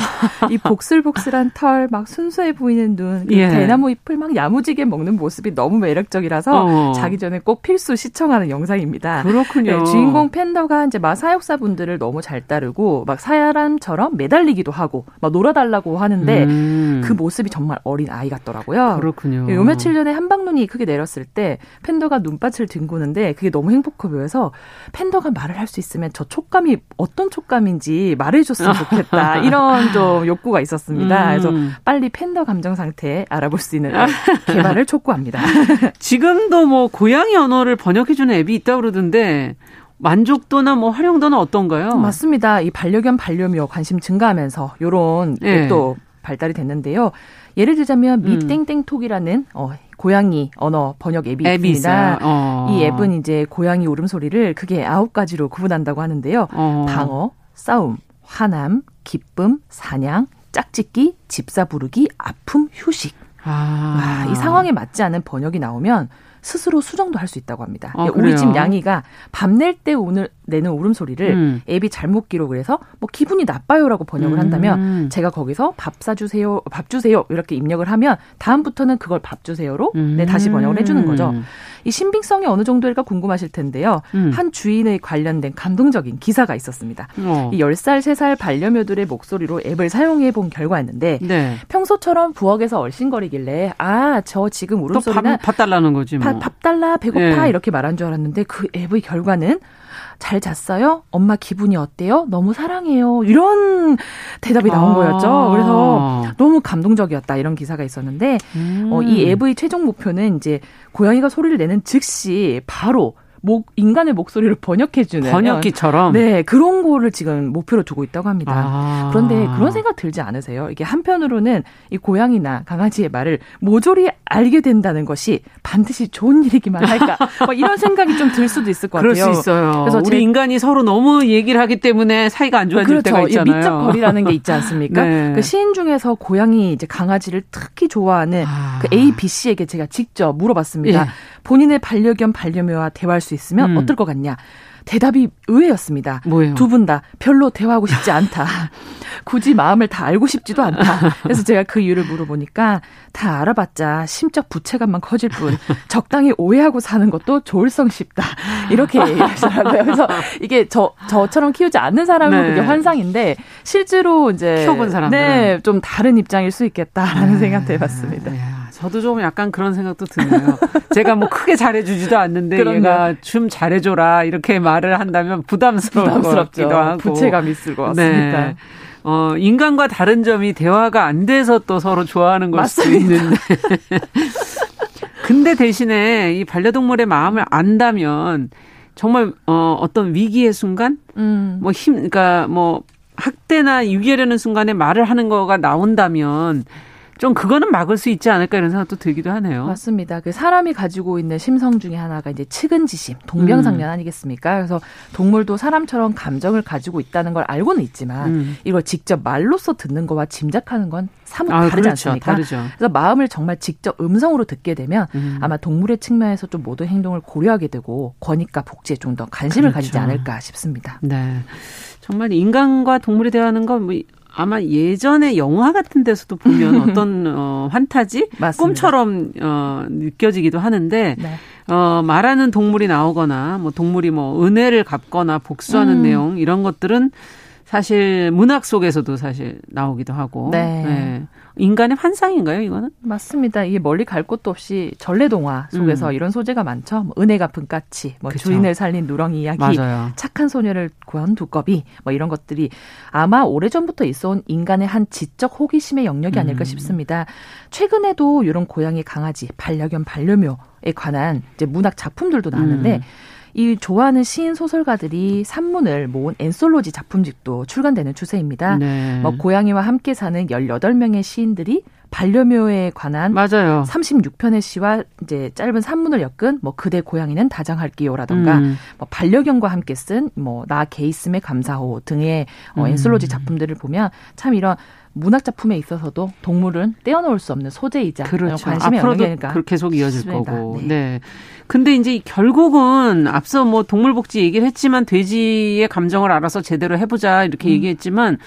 이 복슬복슬한 털, 막 순수해 보이는 눈, 그 예. 대나무 잎을 막 야무지게 먹는 모습이 너무 매력적이라서 어. 자기 전에 꼭 필수 시청하는 영상입니다. 그렇군요. 네, 주인공 팬더가 이제 막 사육사분들을 너무 잘 따르고 막 사람처럼 매달리기도 하고 막 놀아 달라고 하는데 음. 그 모습이 정말 어린 아이 같더라고요. 그렇군요. 요 며칠 전에 한방눈이 크게 내렸을 때 팬더가 눈밭을 뒹구는데 그게 너무 행복하고 컵이어서 팬더가 말을 할 수 있으면 저 촉감이 어떤 촉감인지 말해줬으면 <laughs> 좋겠다 이런 좀 욕구가 있었습니다. 음. 그래서 빨리 팬더 감정 상태 알아볼 수 있는 개발을 <laughs> 촉구합니다. 지금도 뭐 고양이 언어를 번역해주는 앱이 있다고 그러던데 만족도나 뭐 활용도는 어떤가요? 맞습니다. 이 반려견 반려묘 관심 증가하면서 요런 네. 앱도 발달이 됐는데요. 예를 들자면 음. 미땡땡톡이라는 어, 고양이 언어 번역 앱이, 앱이 있습니다. 어. 이 앱은 이제 고양이 울음소리를 크게 아홉 가지로 구분한다고 하는데요. 어. 방어, 싸움, 화남, 기쁨, 사냥, 짝짓기, 집사 부르기, 아픔, 휴식. 아. 와, 이 상황에 맞지 않은 번역이 나오면 스스로 수정도 할 수 있다고 합니다. 아, 우리 집 양이가 밤낼 때 오늘 내는 울음소리를 음. 앱이 잘못 기록을 해서 뭐 기분이 나빠요라고 번역을 한다면 음. 제가 거기서 밥 사주세요, 밥 주세요 이렇게 입력을 하면 다음부터는 그걸 밥 주세요로 음. 네, 다시 번역을 해주는 거죠. 이 신빙성이 어느 정도일까 궁금하실 텐데요. 음. 한 주인의 관련된 감동적인 기사가 있었습니다. 어. 이 10살, 3살 반려묘들의 목소리로 앱을 사용해 본 결과였는데 네. 평소처럼 부엌에서 얼씬거리길래 아, 저 지금 울음소리나 밥, 밥 달라는 거지 뭐. 밥, 밥 달라, 배고파 네. 이렇게 말한 줄 알았는데 그 앱의 결과는 잘 잤어요? 엄마 기분이 어때요? 너무 사랑해요. 이런 대답이 나온 아. 거였죠. 그래서 너무 감동적이었다. 이런 기사가 있었는데, 음. 어, 이 앱의 최종 목표는 이제 고양이가 소리를 내는 즉시 바로 목 인간의 목소리를 번역해주는 번역기처럼 네 그런 거를 지금 목표로 두고 있다고 합니다. 아. 그런데 그런 생각 들지 않으세요? 이게 한편으로는 이 고양이나 강아지의 말을 모조리 알게 된다는 것이 반드시 좋은 일이기만 할까? <laughs> 뭐 이런 생각이 좀 들 수도 있을 것 같아요. 그럴 수 있어요. 그래서 우리 인간이 서로 너무 얘기를 하기 때문에 사이가 안 좋아질 그렇죠. 때가 있잖아요. 미적 거리라는 게 있지 않습니까? <laughs> 네. 그 시인 중에서 고양이 이제 강아지를 특히 좋아하는 아. 그 A, B 씨에게 제가 직접 물어봤습니다. 예. 본인의 반려견 반려묘와 대화할 수 있으면 음. 어떨 것 같냐? 대답이 의외였습니다. 두 분 다 별로 대화하고 싶지 않다. <laughs> 굳이 마음을 다 알고 싶지도 않다. 그래서 제가 그 이유를 물어보니까 다 알아봤자 심적 부채감만 커질 뿐 적당히 오해하고 사는 것도 조울성 쉽다. 이렇게 얘기하시더라고요. 그래서 이게 저 저처럼 키우지 않는 사람은 네. 그게 환상인데 실제로 이제 키워본 사람들 네, 좀 다른 입장일 수 있겠다라는 네. 생각도 해봤습니다. 저도 좀 약간 그런 생각도 드네요. 제가 뭐 크게 잘해주지도 않는데 그럼요. 얘가 좀 잘해줘라 이렇게 말을 한다면 부담스러운 것 같기도 하고 부채감 있을 것 같습니다. 네. 어, 인간과 다른 점이 대화가 안 돼서 또 서로 좋아하는 걸 수도 있는데. <laughs> 근데 대신에 이 반려동물의 마음을 안다면 정말 어 어떤 위기의 순간 음. 뭐 힘 그러니까 뭐 학대나 유기하려는 순간에 말을 하는 거가 나온다면 좀 그거는 막을 수 있지 않을까 이런 생각도 들기도 하네요. 맞습니다. 그 사람이 가지고 있는 심성 중에 하나가 이제 측은지심, 동병상련 음. 아니겠습니까? 그래서 동물도 사람처럼 감정을 가지고 있다는 걸 알고는 있지만 음. 이걸 직접 말로써 듣는 거와 짐작하는 건 사뭇 아, 다르지 그렇죠. 않습니까? 다르죠. 그래서 마음을 정말 직접 음성으로 듣게 되면 음. 아마 동물의 측면에서 좀 모든 행동을 고려하게 되고 권익과 복지에 좀 더 관심을 그렇죠. 가지지 않을까 싶습니다. 네. 정말 인간과 동물이 대화하는 건 뭐 아마 예전에 영화 같은 데서도 보면 <laughs> 어떤 어, 환타지 맞습니다. 꿈처럼 어, 느껴지기도 하는데 네. 어, 말하는 동물이 나오거나 뭐 동물이 뭐 은혜를 갚거나 복수하는 음. 내용 이런 것들은 사실 문학 속에서도 사실 나오기도 하고. 네. 네. 인간의 환상인가요, 이거는? 맞습니다. 이게 멀리 갈 곳도 없이 전래동화 속에서 음. 이런 소재가 많죠. 뭐 은혜 갚은 까치, 뭐 그쵸. 주인을 살린 누렁이 이야기, 맞아요. 착한 소녀를 구한 두꺼비, 뭐 이런 것들이 아마 오래전부터 있어온 인간의 한 지적 호기심의 영역이 아닐까 음. 싶습니다. 최근에도 이런 고양이, 강아지, 반려견, 반려묘에 관한 이제 문학 작품들도 나왔는데 음. 이 좋아하는 시인 소설가들이 산문을 모은 엔솔로지 작품집도 출간되는 추세입니다. 네. 뭐 고양이와 함께 사는 18명의 시인들이 반려묘에 관한 맞아요. 36편의 시와 이제 짧은 산문을 엮은 뭐 그대 고양이는 다장할게요라던가 음. 뭐 반려견과 함께 쓴 뭐 나 게이슴의 감사호 등의 어, 음. 엔솔로지 작품들을 보면 참 이런 문학 작품에 있어서도 동물은 떼어놓을 수 없는 소재이자 그렇죠. 관심의 영역이니까 계속 이어질 맞습니다. 거고. 네. 네. 근데 이제 결국은 앞서 뭐 동물복지 얘기를 했지만 돼지의 감정을 알아서 제대로 해보자 이렇게 음. 얘기했지만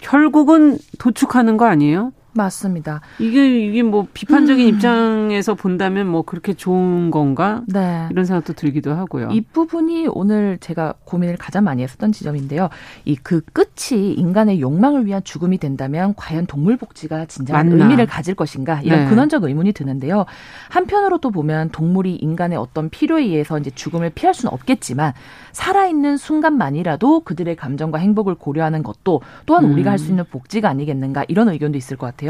결국은 도축하는 거 아니에요? 맞습니다. 이게 이게 뭐 비판적인 음. 입장에서 본다면 뭐 그렇게 좋은 건가? 네. 이런 생각도 들기도 하고요. 이 부분이 오늘 제가 고민을 가장 많이 했었던 지점인데요. 이 그 끝이 인간의 욕망을 위한 죽음이 된다면 과연 동물 복지가 진정한 맞나? 의미를 가질 것인가? 이런 네. 근원적 의문이 드는데요. 한편으로 또 보면 동물이 인간의 어떤 필요에 의해서 이제 죽음을 피할 수는 없겠지만 살아있는 순간만이라도 그들의 감정과 행복을 고려하는 것도 또한 음. 우리가 할 수 있는 복지가 아니겠는가 이런 의견도 있을 것 같아요.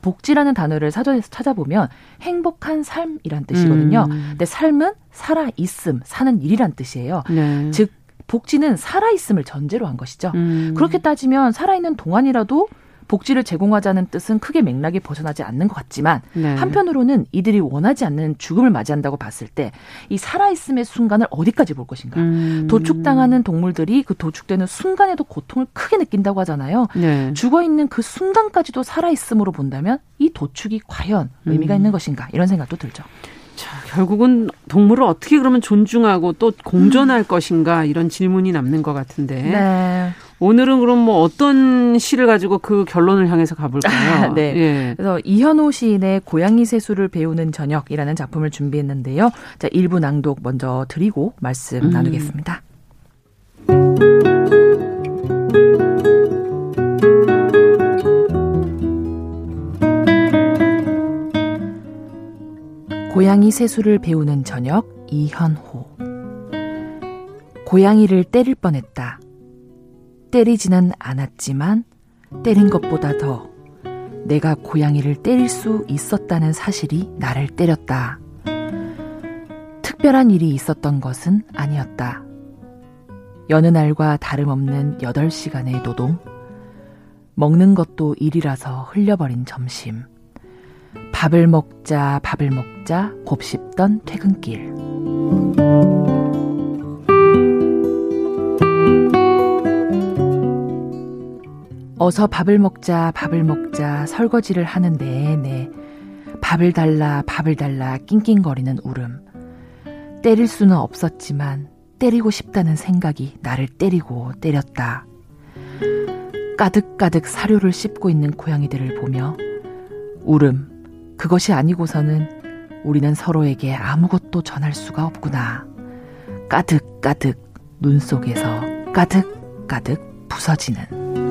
복지라는 단어를 사전에서 찾아보면 행복한 삶이란 뜻이거든요. 음. 근데 삶은 살아 있음, 사는 일이란 뜻이에요. 네. 즉 복지는 살아 있음을 전제로 한 것이죠. 음. 그렇게 따지면 살아있는 동안이라도 복지를 제공하자는 뜻은 크게 맥락이 벗어나지 않는 것 같지만 네. 한편으로는 이들이 원하지 않는 죽음을 맞이한다고 봤을 때 이 살아있음의 순간을 어디까지 볼 것인가. 음. 도축당하는 동물들이 그 도축되는 순간에도 고통을 크게 느낀다고 하잖아요. 네. 죽어있는 그 순간까지도 살아있음으로 본다면 이 도축이 과연 의미가 음. 있는 것인가 이런 생각도 들죠. 자, 결국은 동물을 어떻게 그러면 존중하고 또 공존할 음. <laughs> 것인가 이런 질문이 남는 것 같은데. 네. 오늘은 그럼 뭐 어떤 시를 가지고 그 결론을 향해서 가볼까요? <laughs> 네. 예. 그래서 이현호 시인의 고양이 세수를 배우는 저녁이라는 작품을 준비했는데요. 자, 일부 낭독 먼저 드리고 말씀 음. 나누겠습니다. 고양이 세수를 배우는 저녁 이현호 고양이를 때릴 뻔했다. 때리지는 않았지만 때린 것보다 더 내가 고양이를 때릴 수 있었다는 사실이 나를 때렸다. 특별한 일이 있었던 것은 아니었다. 여느 날과 다름없는 8시간의 노동, 먹는 것도 일이라서 흘려버린 점심, 밥을 먹자, 밥을 먹자 곱씹던 퇴근길. 어서 밥을 먹자, 밥을 먹자 설거지를 하는 내내 밥을 달라, 밥을 달라 낑낑거리는 울음. 때릴 수는 없었지만 때리고 싶다는 생각이 나를 때리고 때렸다. 가득가득 사료를 씹고 있는 고양이들을 보며 울음. 그것이 아니고서는 우리는 서로에게 아무것도 전할 수가 없구나. 가득가득 눈 속에서 가득가득 부서지는.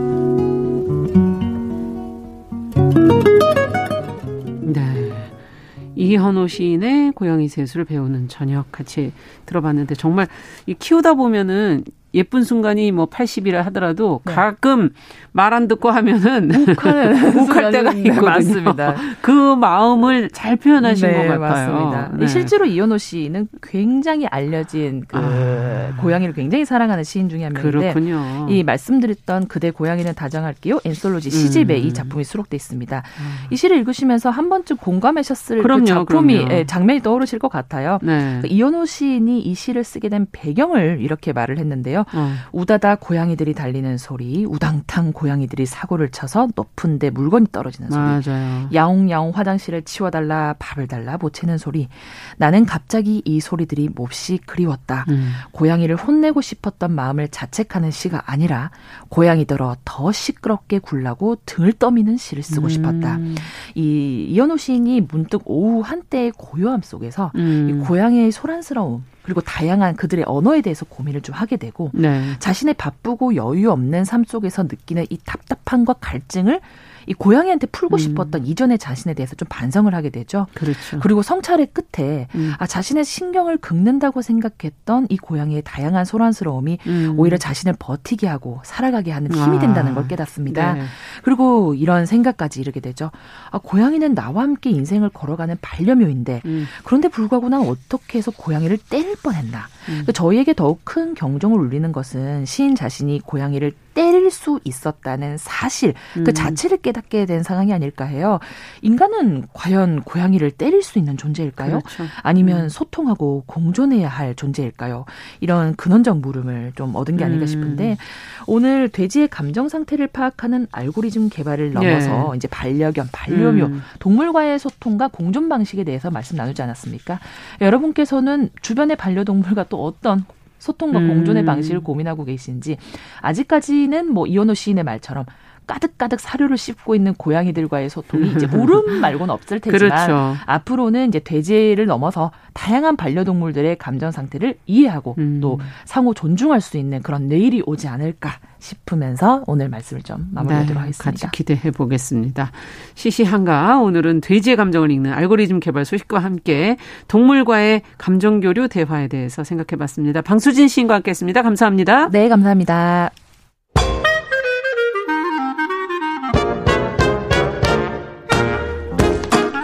이현호 시인의 고양이 세수를 배우는 저녁 같이 들어봤는데 정말 이 키우다 보면은 예쁜 순간이 뭐 80이라 하더라도 네. 가끔 말 안 듣고 하면은 욱할 <laughs> 때가 있거든요. 맞습니다. <laughs> 그 마음을 잘 표현하신 네, 것 같아요. 맞습니다. 네. 실제로 이현호 씨는 굉장히 알려진 그 아. 고양이를 굉장히 사랑하는 시인 중에 한 명인데 그렇군요. 이 말씀드렸던 그대 고양이는 다정할게요 엔솔로지 시집에 음. 이 작품이 수록돼 있습니다. 음. 이 시를 읽으시면서 한 번쯤 공감하셨을 그 그럼요, 그 작품이. 예, 장면이 떠오르실 것 같아요. 네. 그 이현호 시인이 이 시를 쓰게 된 배경을 이렇게 말을 했는데요. 있는데요. 어. 우다다 고양이들이 달리는 소리, 우당탕 고양이들이 사고를 쳐서 높은데 물건이 떨어지는 소리. 맞아요. 야옹야옹 화장실을 치워달라, 밥을 달라, 보채는 소리. 나는 갑자기 이 소리들이 몹시 그리웠다. 음. 고양이를 혼내고 싶었던 마음을 자책하는 시가 아니라 고양이들어 더 시끄럽게 굴라고 등을 떠미는 시를 쓰고 음. 싶었다. 이 이현호 시인이 문득 오후 한때의 고요함 속에서 음. 이 고양이의 소란스러움 그리고 다양한 그들의 언어에 대해서 고민을 좀 하게 되고 네. 자신의 바쁘고 여유 없는 삶 속에서 느끼는 이 답답함과 갈증을 이 고양이한테 풀고 음. 싶었던 이전의 자신에 대해서 좀 반성을 하게 되죠. 그렇죠. 그리고 성찰의 끝에 음. 아 자신의 신경을 긁는다고 생각했던 이 고양이의 다양한 소란스러움이 음. 오히려 자신을 버티게 하고 살아가게 하는 힘이 아. 된다는 걸 깨닫습니다. 네. 그리고 이런 생각까지 이르게 되죠. 아 고양이는 나와 함께 인생을 걸어가는 반려묘인데 음. 그런데 불구하고 난 어떻게 해서 고양이를 때릴 뻔했나. 음. 저희에게 더욱 큰 경종을 울리는 것은 시인 자신이 고양이를 때릴 수 있었다는 사실 그 음. 그 자체를 깨닫게 된 상황이 아닐까 해요. 인간은 과연 고양이를 때릴 수 있는 존재일까요? 그렇죠. 아니면 음. 소통하고 공존해야 할 존재일까요? 이런 근원적 물음을 좀 얻은 게 아닌가 음. 싶은데 오늘 돼지의 감정 상태를 파악하는 알고리즘 개발을 넘어서 예. 이제 반려견, 반려묘, 음. 동물과의 소통과 공존 방식에 대해서 말씀 나누지 않았습니까? 여러분께서는 주변의 반려동물과 또 어떤 소통과 음. 공존의 방식을 고민하고 계신지 아직까지는 뭐 이현호 시인의 말처럼 가득가득 사료를 씹고 있는 고양이들과의 소통이 이제 물음 말고는 없을 <laughs> 테지만 그렇죠. 앞으로는 이제 돼지를 넘어서 다양한 반려동물들의 감정 상태를 이해하고 음. 또 상호 존중할 수 있는 그런 내일이 오지 않을까 싶으면서 오늘 말씀을 좀 마무리하도록 네, 하겠습니다. 같이 기대해 보겠습니다. 시시한가 오늘은 돼지의 감정을 읽는 알고리즘 개발 소식과 함께 동물과의 감정 교류 대화에 대해서 생각해 봤습니다. 방수진 시인과 함께 했습니다. 감사합니다. 네, 감사합니다.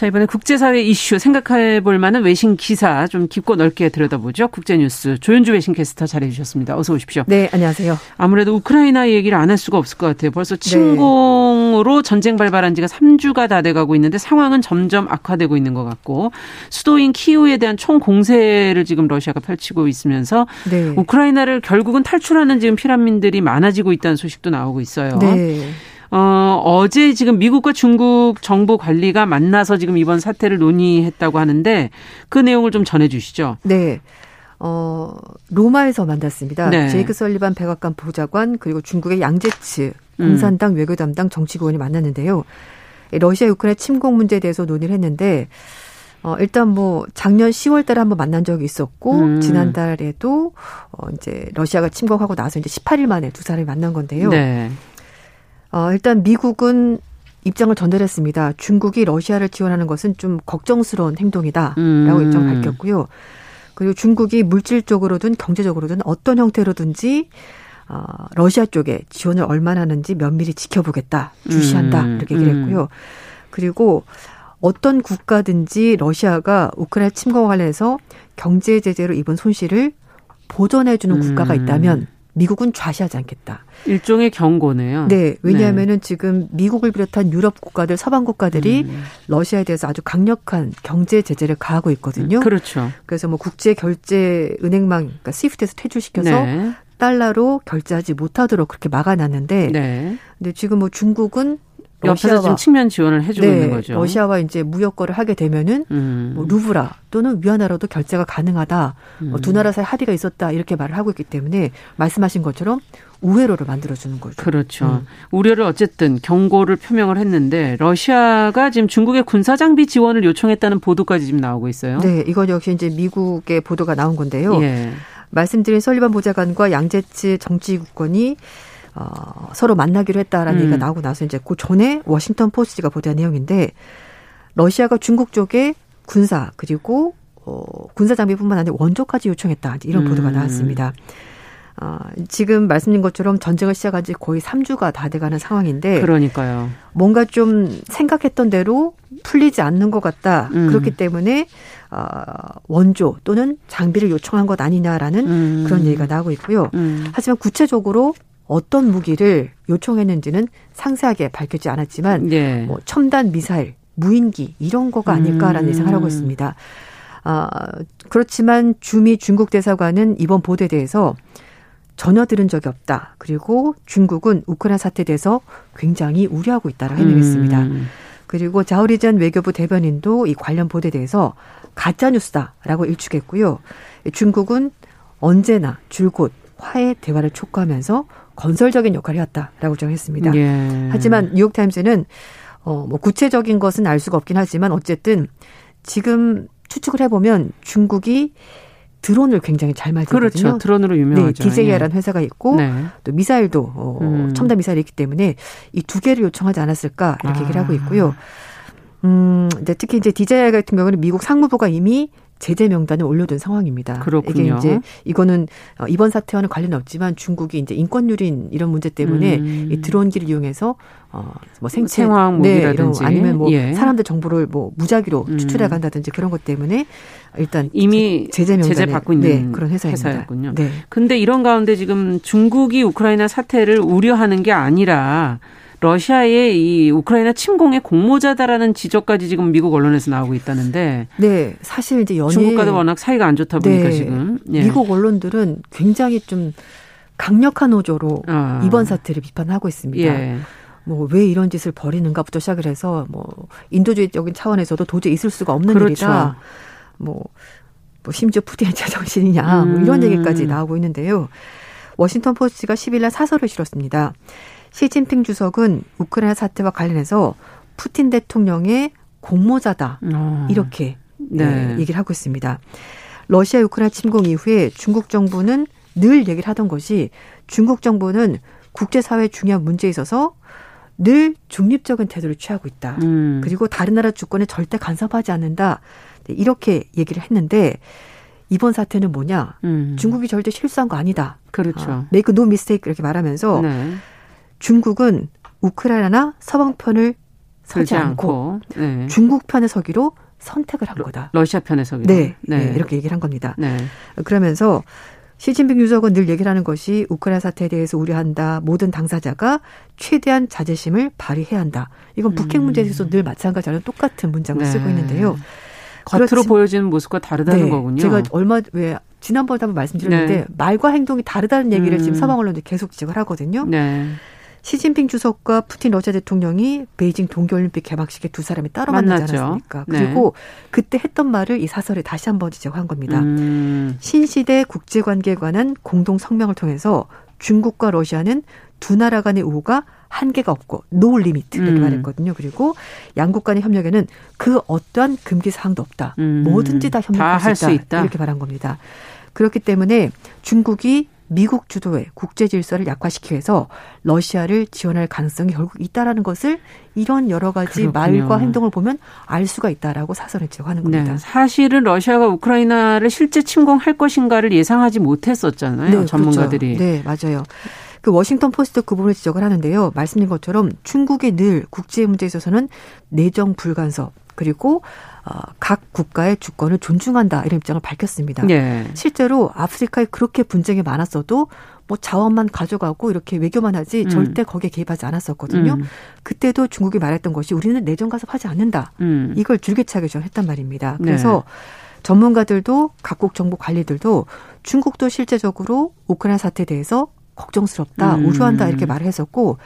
자, 이번에 국제사회 이슈 생각해 볼 만한 외신 기사 좀 깊고 넓게 들여다보죠. 국제뉴스 조윤주 외신 캐스터 잘해 주셨습니다. 어서 오십시오. 네, 안녕하세요. 아무래도 우크라이나 얘기를 안 할 수가 없을 것 같아요. 벌써 네. 침공으로 네. 전쟁 발발한 지가 3주가 다 돼가고 있는데 상황은 점점 악화되고 있는 것 같고 수도인 키우에 대한 총 공세를 지금 러시아가 펼치고 있으면서 네. 우크라이나를 결국은 탈출하는 지금 피난민들이 많아지고 있다는 소식도 나오고 있어요. 네. 어, 어제 지금 미국과 중국 정부 관리가 만나서 지금 이번 사태를 논의했다고 하는데 그 내용을 좀 전해 주시죠. 네. 어, 로마에서 만났습니다. 네. 제이크 설리반 백악관 보좌관 그리고 중국의 양제츠 공산당 음. 외교 담당 정치구원이 만났는데요. 러시아 우크라이나 침공 문제에 대해서 논의를 했는데 어, 일단 뭐 작년 10월 달에 한번 만난 적이 있었고 음. 지난달에도 어 이제 러시아가 침공하고 나서 이제 18일 만에 두 사람이 만난 건데요. 네. 어, 일단 미국은 입장을 전달했습니다. 중국이 러시아를 지원하는 것은 좀 걱정스러운 행동이다라고 음. 입장을 밝혔고요. 그리고 중국이 물질적으로든 경제적으로든 어떤 형태로든지 어, 러시아 쪽에 지원을 얼마나 하는지 면밀히 지켜보겠다, 주시한다 음. 이렇게 얘기를 음. 했고요. 그리고 어떤 국가든지 러시아가 우크라이나 침공과 관련해서 경제 제재로 입은 손실을 보전해주는 음. 국가가 있다면 미국은 좌시하지 않겠다. 일종의 경고네요. 네, 왜냐하면은 네. 지금 미국을 비롯한 유럽 국가들, 서방 국가들이 음. 러시아에 대해서 아주 강력한 경제 제재를 가하고 있거든요. 음, 그렇죠. 그래서 뭐 국제 결제 은행망, 그러니까 스위프트에서 퇴출시켜서 네. 달러로 결제하지 못하도록 그렇게 막아놨는데, 네. 근데 지금 뭐 중국은 옆에서 지금 측면 지원을 해주고 네, 있는 거죠. 러시아와 이제 무역 거를 하게 되면은 음. 뭐 루브라 또는 위안화로도 결제가 가능하다. 뭐 음. 뭐두 나라 사이 합의가 있었다 이렇게 말을 하고 있기 때문에 말씀하신 것처럼 우회로를 만들어주는 거죠. 그렇죠. 음. 우려를 어쨌든 경고를 표명을 했는데 러시아가 지금 중국의 군사 장비 지원을 요청했다는 보도까지 지금 나오고 있어요. 네, 이건 역시 이제 미국의 보도가 나온 건데요. 예. 말씀드린 설리반 보좌관과 양제츠 정치국권이 어, 서로 만나기로 했다라는 음. 얘기가 나오고 나서 이제 그 전에 워싱턴 포스트가 보도한 내용인데 러시아가 중국 쪽에 군사 그리고 어, 군사 장비뿐만 아니라 원조까지 요청했다 이런 음. 보도가 나왔습니다. 어, 지금 말씀드린 것처럼 전쟁을 시작한 지 거의 3주가 다 돼가는 상황인데. 그러니까요. 뭔가 좀 생각했던 대로 풀리지 않는 것 같다. 음. 그렇기 때문에, 어, 원조 또는 장비를 요청한 것 아니냐라는 음. 그런 얘기가 나오고 있고요. 음. 하지만 구체적으로 어떤 무기를 요청했는지는 상세하게 밝혀지지 않았지만, 예. 뭐 첨단 미사일, 무인기 이런 거가 아닐까라는 음. 예상을 하고 있습니다. 아, 그렇지만 주미 중국 대사관은 이번 보도에 대해서 전혀 들은 적이 없다. 그리고 중국은 우크라이나 사태에 대해서 굉장히 우려하고 있다고 해명했습니다. 음. 그리고 자우리전 외교부 대변인도 이 관련 보도에 대해서 가짜 뉴스다라고 일축했고요. 중국은 언제나 줄곧 화해 대화를 촉구하면서 건설적인 역할을 해왔다라고 정했습니다. 예. 하지만 뉴욕타임스는 어, 뭐 구체적인 것은 알 수가 없긴 하지만 어쨌든 지금 추측을 해보면 중국이 드론을 굉장히 잘 만들거든요. 그렇죠. 드론으로 유명하죠. 네, DJI라는 예. 회사가 있고 네. 또 미사일도 어, 음. 첨단 미사일이 있기 때문에 이 두 개를 요청하지 않았을까 이렇게 아. 얘기를 하고 있고요. 음, 이제 특히 이제 DJI 같은 경우는 미국 상무부가 이미 제재 명단에 올려둔 상황입니다. 그렇군요. 이게 이제 이거는 어, 이번 사태와는 관련 없지만 중국이 이제 인권 유린 이런 문제 때문에 음. 이 드론기를 이용해서 어뭐 생체 생화학 네, 아니면 뭐 예. 사람들 정보를 뭐 무작위로 음. 추출해 간다든지 그런 것 때문에 일단 이미 제재 명단에 제재 받고 있는 네, 그런 회사입니다. 회사였군요. 네. 근데 이런 가운데 지금 중국이 우크라이나 사태를 우려하는 게 아니라 러시아의 이 우크라이나 침공의 공모자다라는 지적까지 지금 미국 언론에서 나오고 있다는데. 네, 사실 이제 연일 중국과도 워낙 사이가 안 좋다 보니까 네, 지금 예. 미국 언론들은 굉장히 좀 강력한 호조로 아. 이번 사태를 비판하고 있습니다. 예. 뭐왜 이런 짓을 벌이는가부터 시작을 해서 뭐 인도주의적인 차원에서도 도저히 있을 수가 없는 그렇죠. 일이다. 뭐, 뭐 심지어 푸틴의 <laughs> 제정신이냐 음. 뭐 이런 음. 얘기까지 나오고 있는데요. 워싱턴 포스트가 10일 날 사설을 실었습니다. 시진핑 주석은 우크라이나 사태와 관련해서 푸틴 대통령의 공모자다. 어. 이렇게 네. 네. 얘기를 하고 있습니다. 러시아 우크라이나 침공 이후에 중국 정부는 늘 얘기를 하던 것이 중국 정부는 국제사회 중요한 문제에 있어서 늘 중립적인 태도를 취하고 있다. 음. 그리고 다른 나라 주권에 절대 간섭하지 않는다. 네, 이렇게 얘기를 했는데 이번 사태는 뭐냐? 음. 중국이 절대 실수한 거 아니다. 그렇죠. 아, make no mistake 이렇게 말하면서 네. 중국은 우크라이나나 서방 편을 서지 않고, 네. 중국 편에 서기로 선택을 한 거다. 러시아 편에 서기로. 네, 네. 네. 이렇게 얘기를 한 겁니다. 네. 그러면서 시진핑 유석은 늘 얘기를 하는 것이 우크라이나 사태에 대해서 우려한다. 모든 당사자가 최대한 자제심을 발휘해야 한다. 이건 북핵 문제에 대해서 늘 마찬가지로 똑같은 문장을 네. 쓰고 있는데요. 겉으로 그렇지, 보여지는 모습과 다르다는 네, 거군요. 제가 얼마 왜 지난번에 한번 말씀드렸는데 네. 말과 행동이 다르다는 얘기를 음. 지금 서방 언론들이 계속 지적을 하거든요. 네. 시진핑 주석과 푸틴 러시아 대통령이 베이징 동계올림픽 개막식에 두 사람이 따로 만나지 않았습니까? 네. 그리고 그때 했던 말을 이 사설에 다시 한번 지적한 겁니다. 음. 신시대 국제관계에 관한 공동 성명을 통해서 중국과 러시아는 두 나라 간의 우호가 한계가 없고 no limit 이렇게 음. 말했거든요. 그리고 양국 간의 협력에는 그 어떠한 금기 사항도 없다. 음. 뭐든지 다 협력할 수, 있다. 있다. 이렇게 말한 겁니다. 그렇기 때문에 중국이 미국 주도의 국제 질서를 약화시키기 위해서 러시아를 지원할 가능성이 결국 있다라는 것을 이런 여러 가지 그렇군요. 말과 행동을 보면 알 수가 있다라고 사설을 지적하는 겁니다. 네, 사실은 러시아가 우크라이나를 실제 침공할 것인가를 예상하지 못했었잖아요. 네. 전문가들이. 그렇죠. 네, 맞아요. 그 워싱턴 포스트 그 부분을 지적을 하는데요. 말씀드린 것처럼 중국이 늘 국제 문제에 있어서는 내정 불간섭 그리고 어, 각 국가의 주권을 존중한다 이런 입장을 밝혔습니다. 네. 실제로 아프리카에 그렇게 분쟁이 많았어도 뭐 자원만 가져가고 이렇게 외교만 하지 음. 절대 거기에 개입하지 않았었거든요. 음. 그때도 중국이 말했던 것이 우리는 내정 가섭하지 않는다. 음. 이걸 줄기차게 정했단 말입니다. 네. 그래서 네. 전문가들도 각국 정부 관리들도 중국도 실제적으로 우크라이나 사태에 대해서 걱정스럽다, 음. 우려한다 이렇게 말을 했었고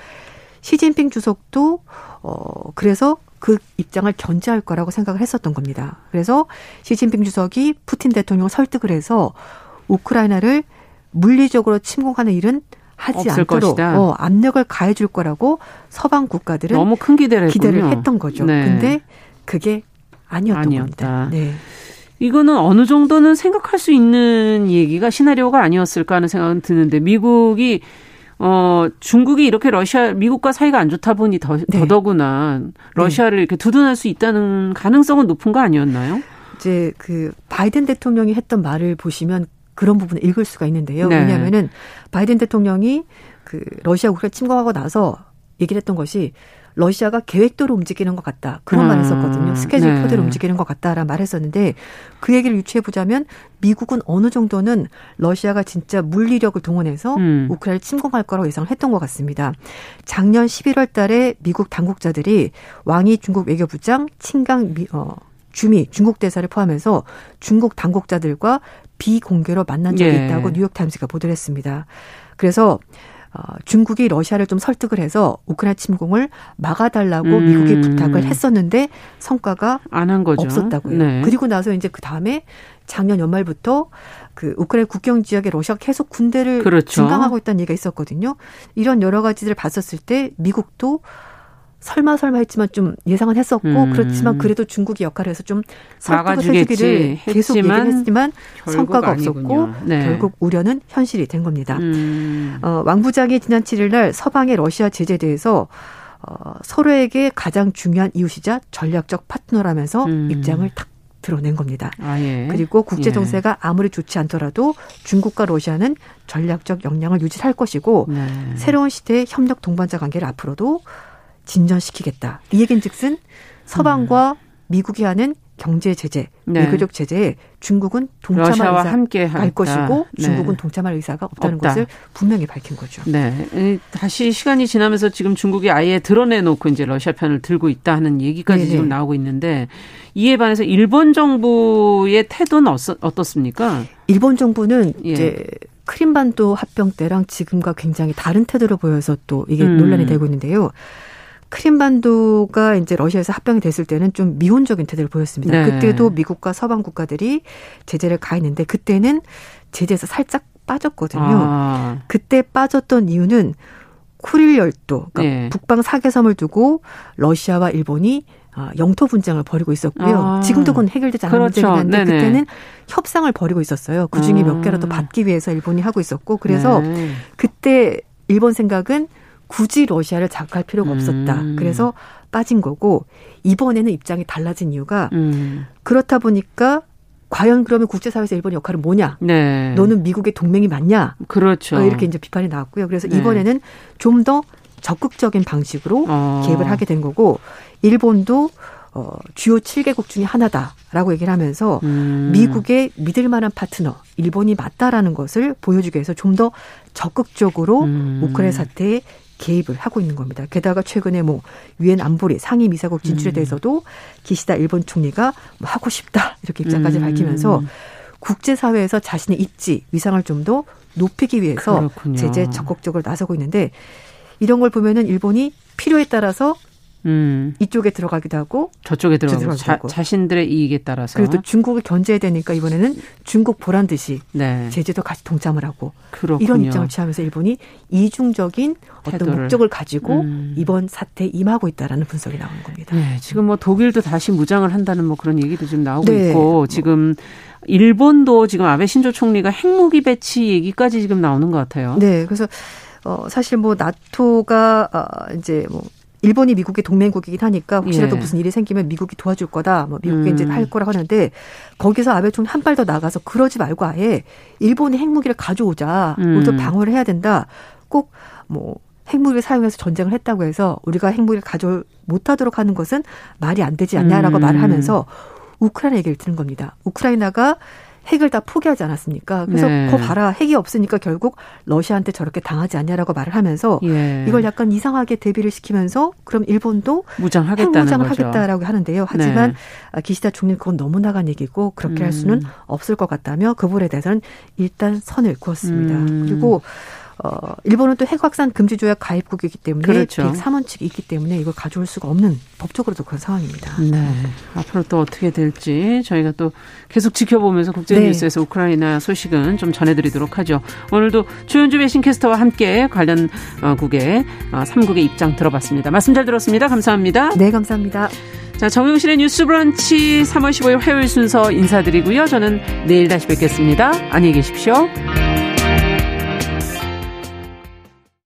시진핑 주석도 어 그래서 그 입장을 견제할 거라고 생각을 했었던 겁니다. 그래서 시진핑 주석이 푸틴 대통령을 설득을 해서 우크라이나를 물리적으로 침공하는 일은 하지 않도록 어, 압력을 가해줄 거라고 서방 국가들은 너무 큰 기대를, 기대를 했던 거죠. 네. 근데 그게 아니었던 아니었다. 겁니다. 네. 이거는 어느 정도는 생각할 수 있는 얘기가 시나리오가 아니었을까 하는 생각은 드는데 미국이 어, 중국이 이렇게 러시아, 미국과 사이가 안 좋다 보니 더, 네. 더더구나 러시아를 네. 이렇게 두둔할 수 있다는 가능성은 높은 거 아니었나요? 이제 그 바이든 대통령이 했던 말을 보시면 그런 부분을 읽을 수가 있는데요. 네. 왜냐하면은 바이든 대통령이 그 러시아 우크라이나 침공하고 나서 얘기를 했던 것이 러시아가 계획대로 움직이는 것 같다. 그런 음. 말 했었거든요. 스케줄 네. 표대로 움직이는 것 같다라는 말 했었는데 그 얘기를 유추해 보자면 미국은 어느 정도는 러시아가 진짜 물리력을 동원해서 음. 우크라이나를 침공할 거라고 예상을 했던 것 같습니다. 작년 11월 달에 미국 당국자들이 왕이 중국 외교부장 친강 미, 어, 주미 중국 대사를 포함해서 중국 당국자들과 비공개로 만난 적이 예. 있다고 뉴욕타임스가 보도를 했습니다. 그래서 어, 중국이 러시아를 좀 설득을 해서 우크라이나 침공을 막아달라고 음. 미국이 부탁을 했었는데 성과가 안 한 거죠. 없었다고요. 네. 그리고 나서 이제 그 다음에 작년 연말부터 그 우크라이나 국경 지역에 러시아가 계속 군대를 그렇죠. 증강하고 있다는 얘기가 있었거든요. 이런 여러 가지들을 봤었을 때 미국도 설마 설마 했지만 좀 예상은 했었고 음. 그렇지만 그래도 중국이 역할을 해서 좀 설득을 해주기를 계속 얘기했지만 성과가 없었고 네. 결국 우려는 현실이 된 겁니다. 음. 어, 왕 부장이 지난 7일 날 서방의 러시아 제재에 대해서 어, 서로에게 가장 중요한 이웃이자 전략적 파트너라면서 음. 입장을 탁 드러낸 겁니다. 아, 예. 그리고 국제 정세가 예. 아무리 좋지 않더라도 중국과 러시아는 전략적 역량을 유지할 것이고 네. 새로운 시대의 협력 동반자 관계를 앞으로도 진전시키겠다. 이 얘긴즉슨 서방과 음. 미국이 하는 경제 제재, 네. 외교적 제재에 중국은 동참할 의사 함께 할 것이고 네. 중국은 동참할 의사가 없다는 없다. 것을 분명히 밝힌 거죠. 네. 다시 시간이 지나면서 지금 중국이 아예 드러내놓고 이제 러시아 편을 들고 있다 하는 얘기까지 네네. 지금 나오고 있는데 이에 반해서 일본 정부의 태도는 어떻습니까? 일본 정부는 예. 이제 크림반도 합병 때랑 지금과 굉장히 다른 태도를 보여서 또 이게 음. 논란이 되고 있는데요. 크림반도가 이제 러시아에서 합병이 됐을 때는 좀 미온적인 태도를 보였습니다. 네. 그때도 미국과 서방 국가들이 제재를 가했는데 그때는 제재에서 살짝 빠졌거든요. 아. 그때 빠졌던 이유는 쿠릴 열도, 그러니까 네. 북방 사계섬을 두고 러시아와 일본이 아, 영토 분쟁을 벌이고 있었고요. 아. 지금도 그건 해결되지 않은 그렇죠. 문제긴 한데 네네. 그때는 협상을 벌이고 있었어요. 그 중에 몇 아. 개라도 받기 위해서 일본이 하고 있었고 그래서 네. 그때 일본 생각은 굳이 러시아를 자극할 필요가 없었다. 음. 그래서 빠진 거고 이번에는 입장이 달라진 이유가 음. 그렇다 보니까 과연 그러면 국제사회에서 일본의 역할은 뭐냐? 네. 너는 미국의 동맹이 맞냐? 그렇죠. 어, 이렇게 이제 비판이 나왔고요. 그래서 네. 이번에는 좀더 적극적인 방식으로 어. 개입을 하게 된 거고 일본도 어, 주요 7개국 중에 하나다라고 얘기를 하면서 음. 미국의 믿을 만한 파트너 일본이 맞다라는 것을 보여주기 위해서 좀 더 적극적으로 음. 우크라이나 사태에 개입을 하고 있는 겁니다. 게다가 최근에 뭐 유엔 안보리 상임 이사국 진출에 음. 대해서도 기시다 일본 총리가 뭐 하고 싶다 이렇게 입장까지 음. 밝히면서 국제사회에서 자신의 입지 위상을 좀 더 높이기 위해서 그렇군요. 제재 적극적으로 나서고 있는데 이런 걸 보면은 일본이 필요에 따라서 음. 이쪽에 들어가기도 하고 저쪽에 들어가고 자, 자신들의 이익에 따라서 그리고 또 중국을 견제해야 되니까 이번에는 중국 보란 듯이 네. 제재도 같이 동참을 하고 그렇군요. 이런 입장을 취하면서 일본이 이중적인 태도를. 어떤 목적을 가지고 음. 이번 사태에 임하고 있다라는 분석이 나오는 겁니다. 네, 지금 뭐 독일도 다시 무장을 한다는 뭐 그런 얘기도 지금 나오고 네. 있고 지금 일본도 지금 아베 신조 총리가 핵무기 배치 얘기까지 지금 나오는 것 같아요. 네, 그래서 어 사실 뭐 나토가 어 이제 뭐 일본이 미국의 동맹국이긴 하니까 혹시라도 예. 무슨 일이 생기면 미국이 도와줄 거다. 뭐 미국이 음. 이제 할 거라고 하는데 거기서 아베 총리 한 발 더 나가서 그러지 말고 아예 일본이 핵무기를 가져오자. 음. 우리도 방어를 해야 된다. 꼭뭐 핵무기를 사용해서 전쟁을 했다고 해서 우리가 핵무기를 가져 못하도록 하는 것은 말이 안 되지 않냐라고 음. 말을 하면서 우크라이나 얘기를 드는 겁니다. 우크라이나가 핵을 다 포기하지 않았습니까? 그래서 네. 거 봐라 핵이 없으니까 결국 러시아한테 저렇게 당하지 않냐라고 말을 하면서 예. 이걸 약간 이상하게 대비를 시키면서 그럼 일본도 무장하겠다는 핵무장을 거죠. 하겠다라고 하는데요. 하지만 네. 아, 기시다 총리 그건 너무 나간 얘기고 그렇게 음. 할 수는 없을 것 같다며 그 부분에 대해서는 일단 선을 그었습니다. 음. 그리고 어, 일본은 또 핵 확산 금지 조약 가입국이기 때문에 그렇죠. 103원칙이 있기 때문에 이걸 가져올 수가 없는 법적으로도 그런 상황입니다. 네. 앞으로 또 어떻게 될지 저희가 또 계속 지켜보면서 국제 뉴스에서 네. 우크라이나 소식은 좀 전해드리도록 하죠. 오늘도 조현주 배신캐스터와 함께 관련 어, 국의 어, 3국의 입장 들어봤습니다. 말씀 잘 들었습니다. 감사합니다. 네, 감사합니다. 자, 정용실의 뉴스 브런치 3월 15일 화요일 순서 인사드리고요. 저는 내일 다시 뵙겠습니다. 안녕히 계십시오.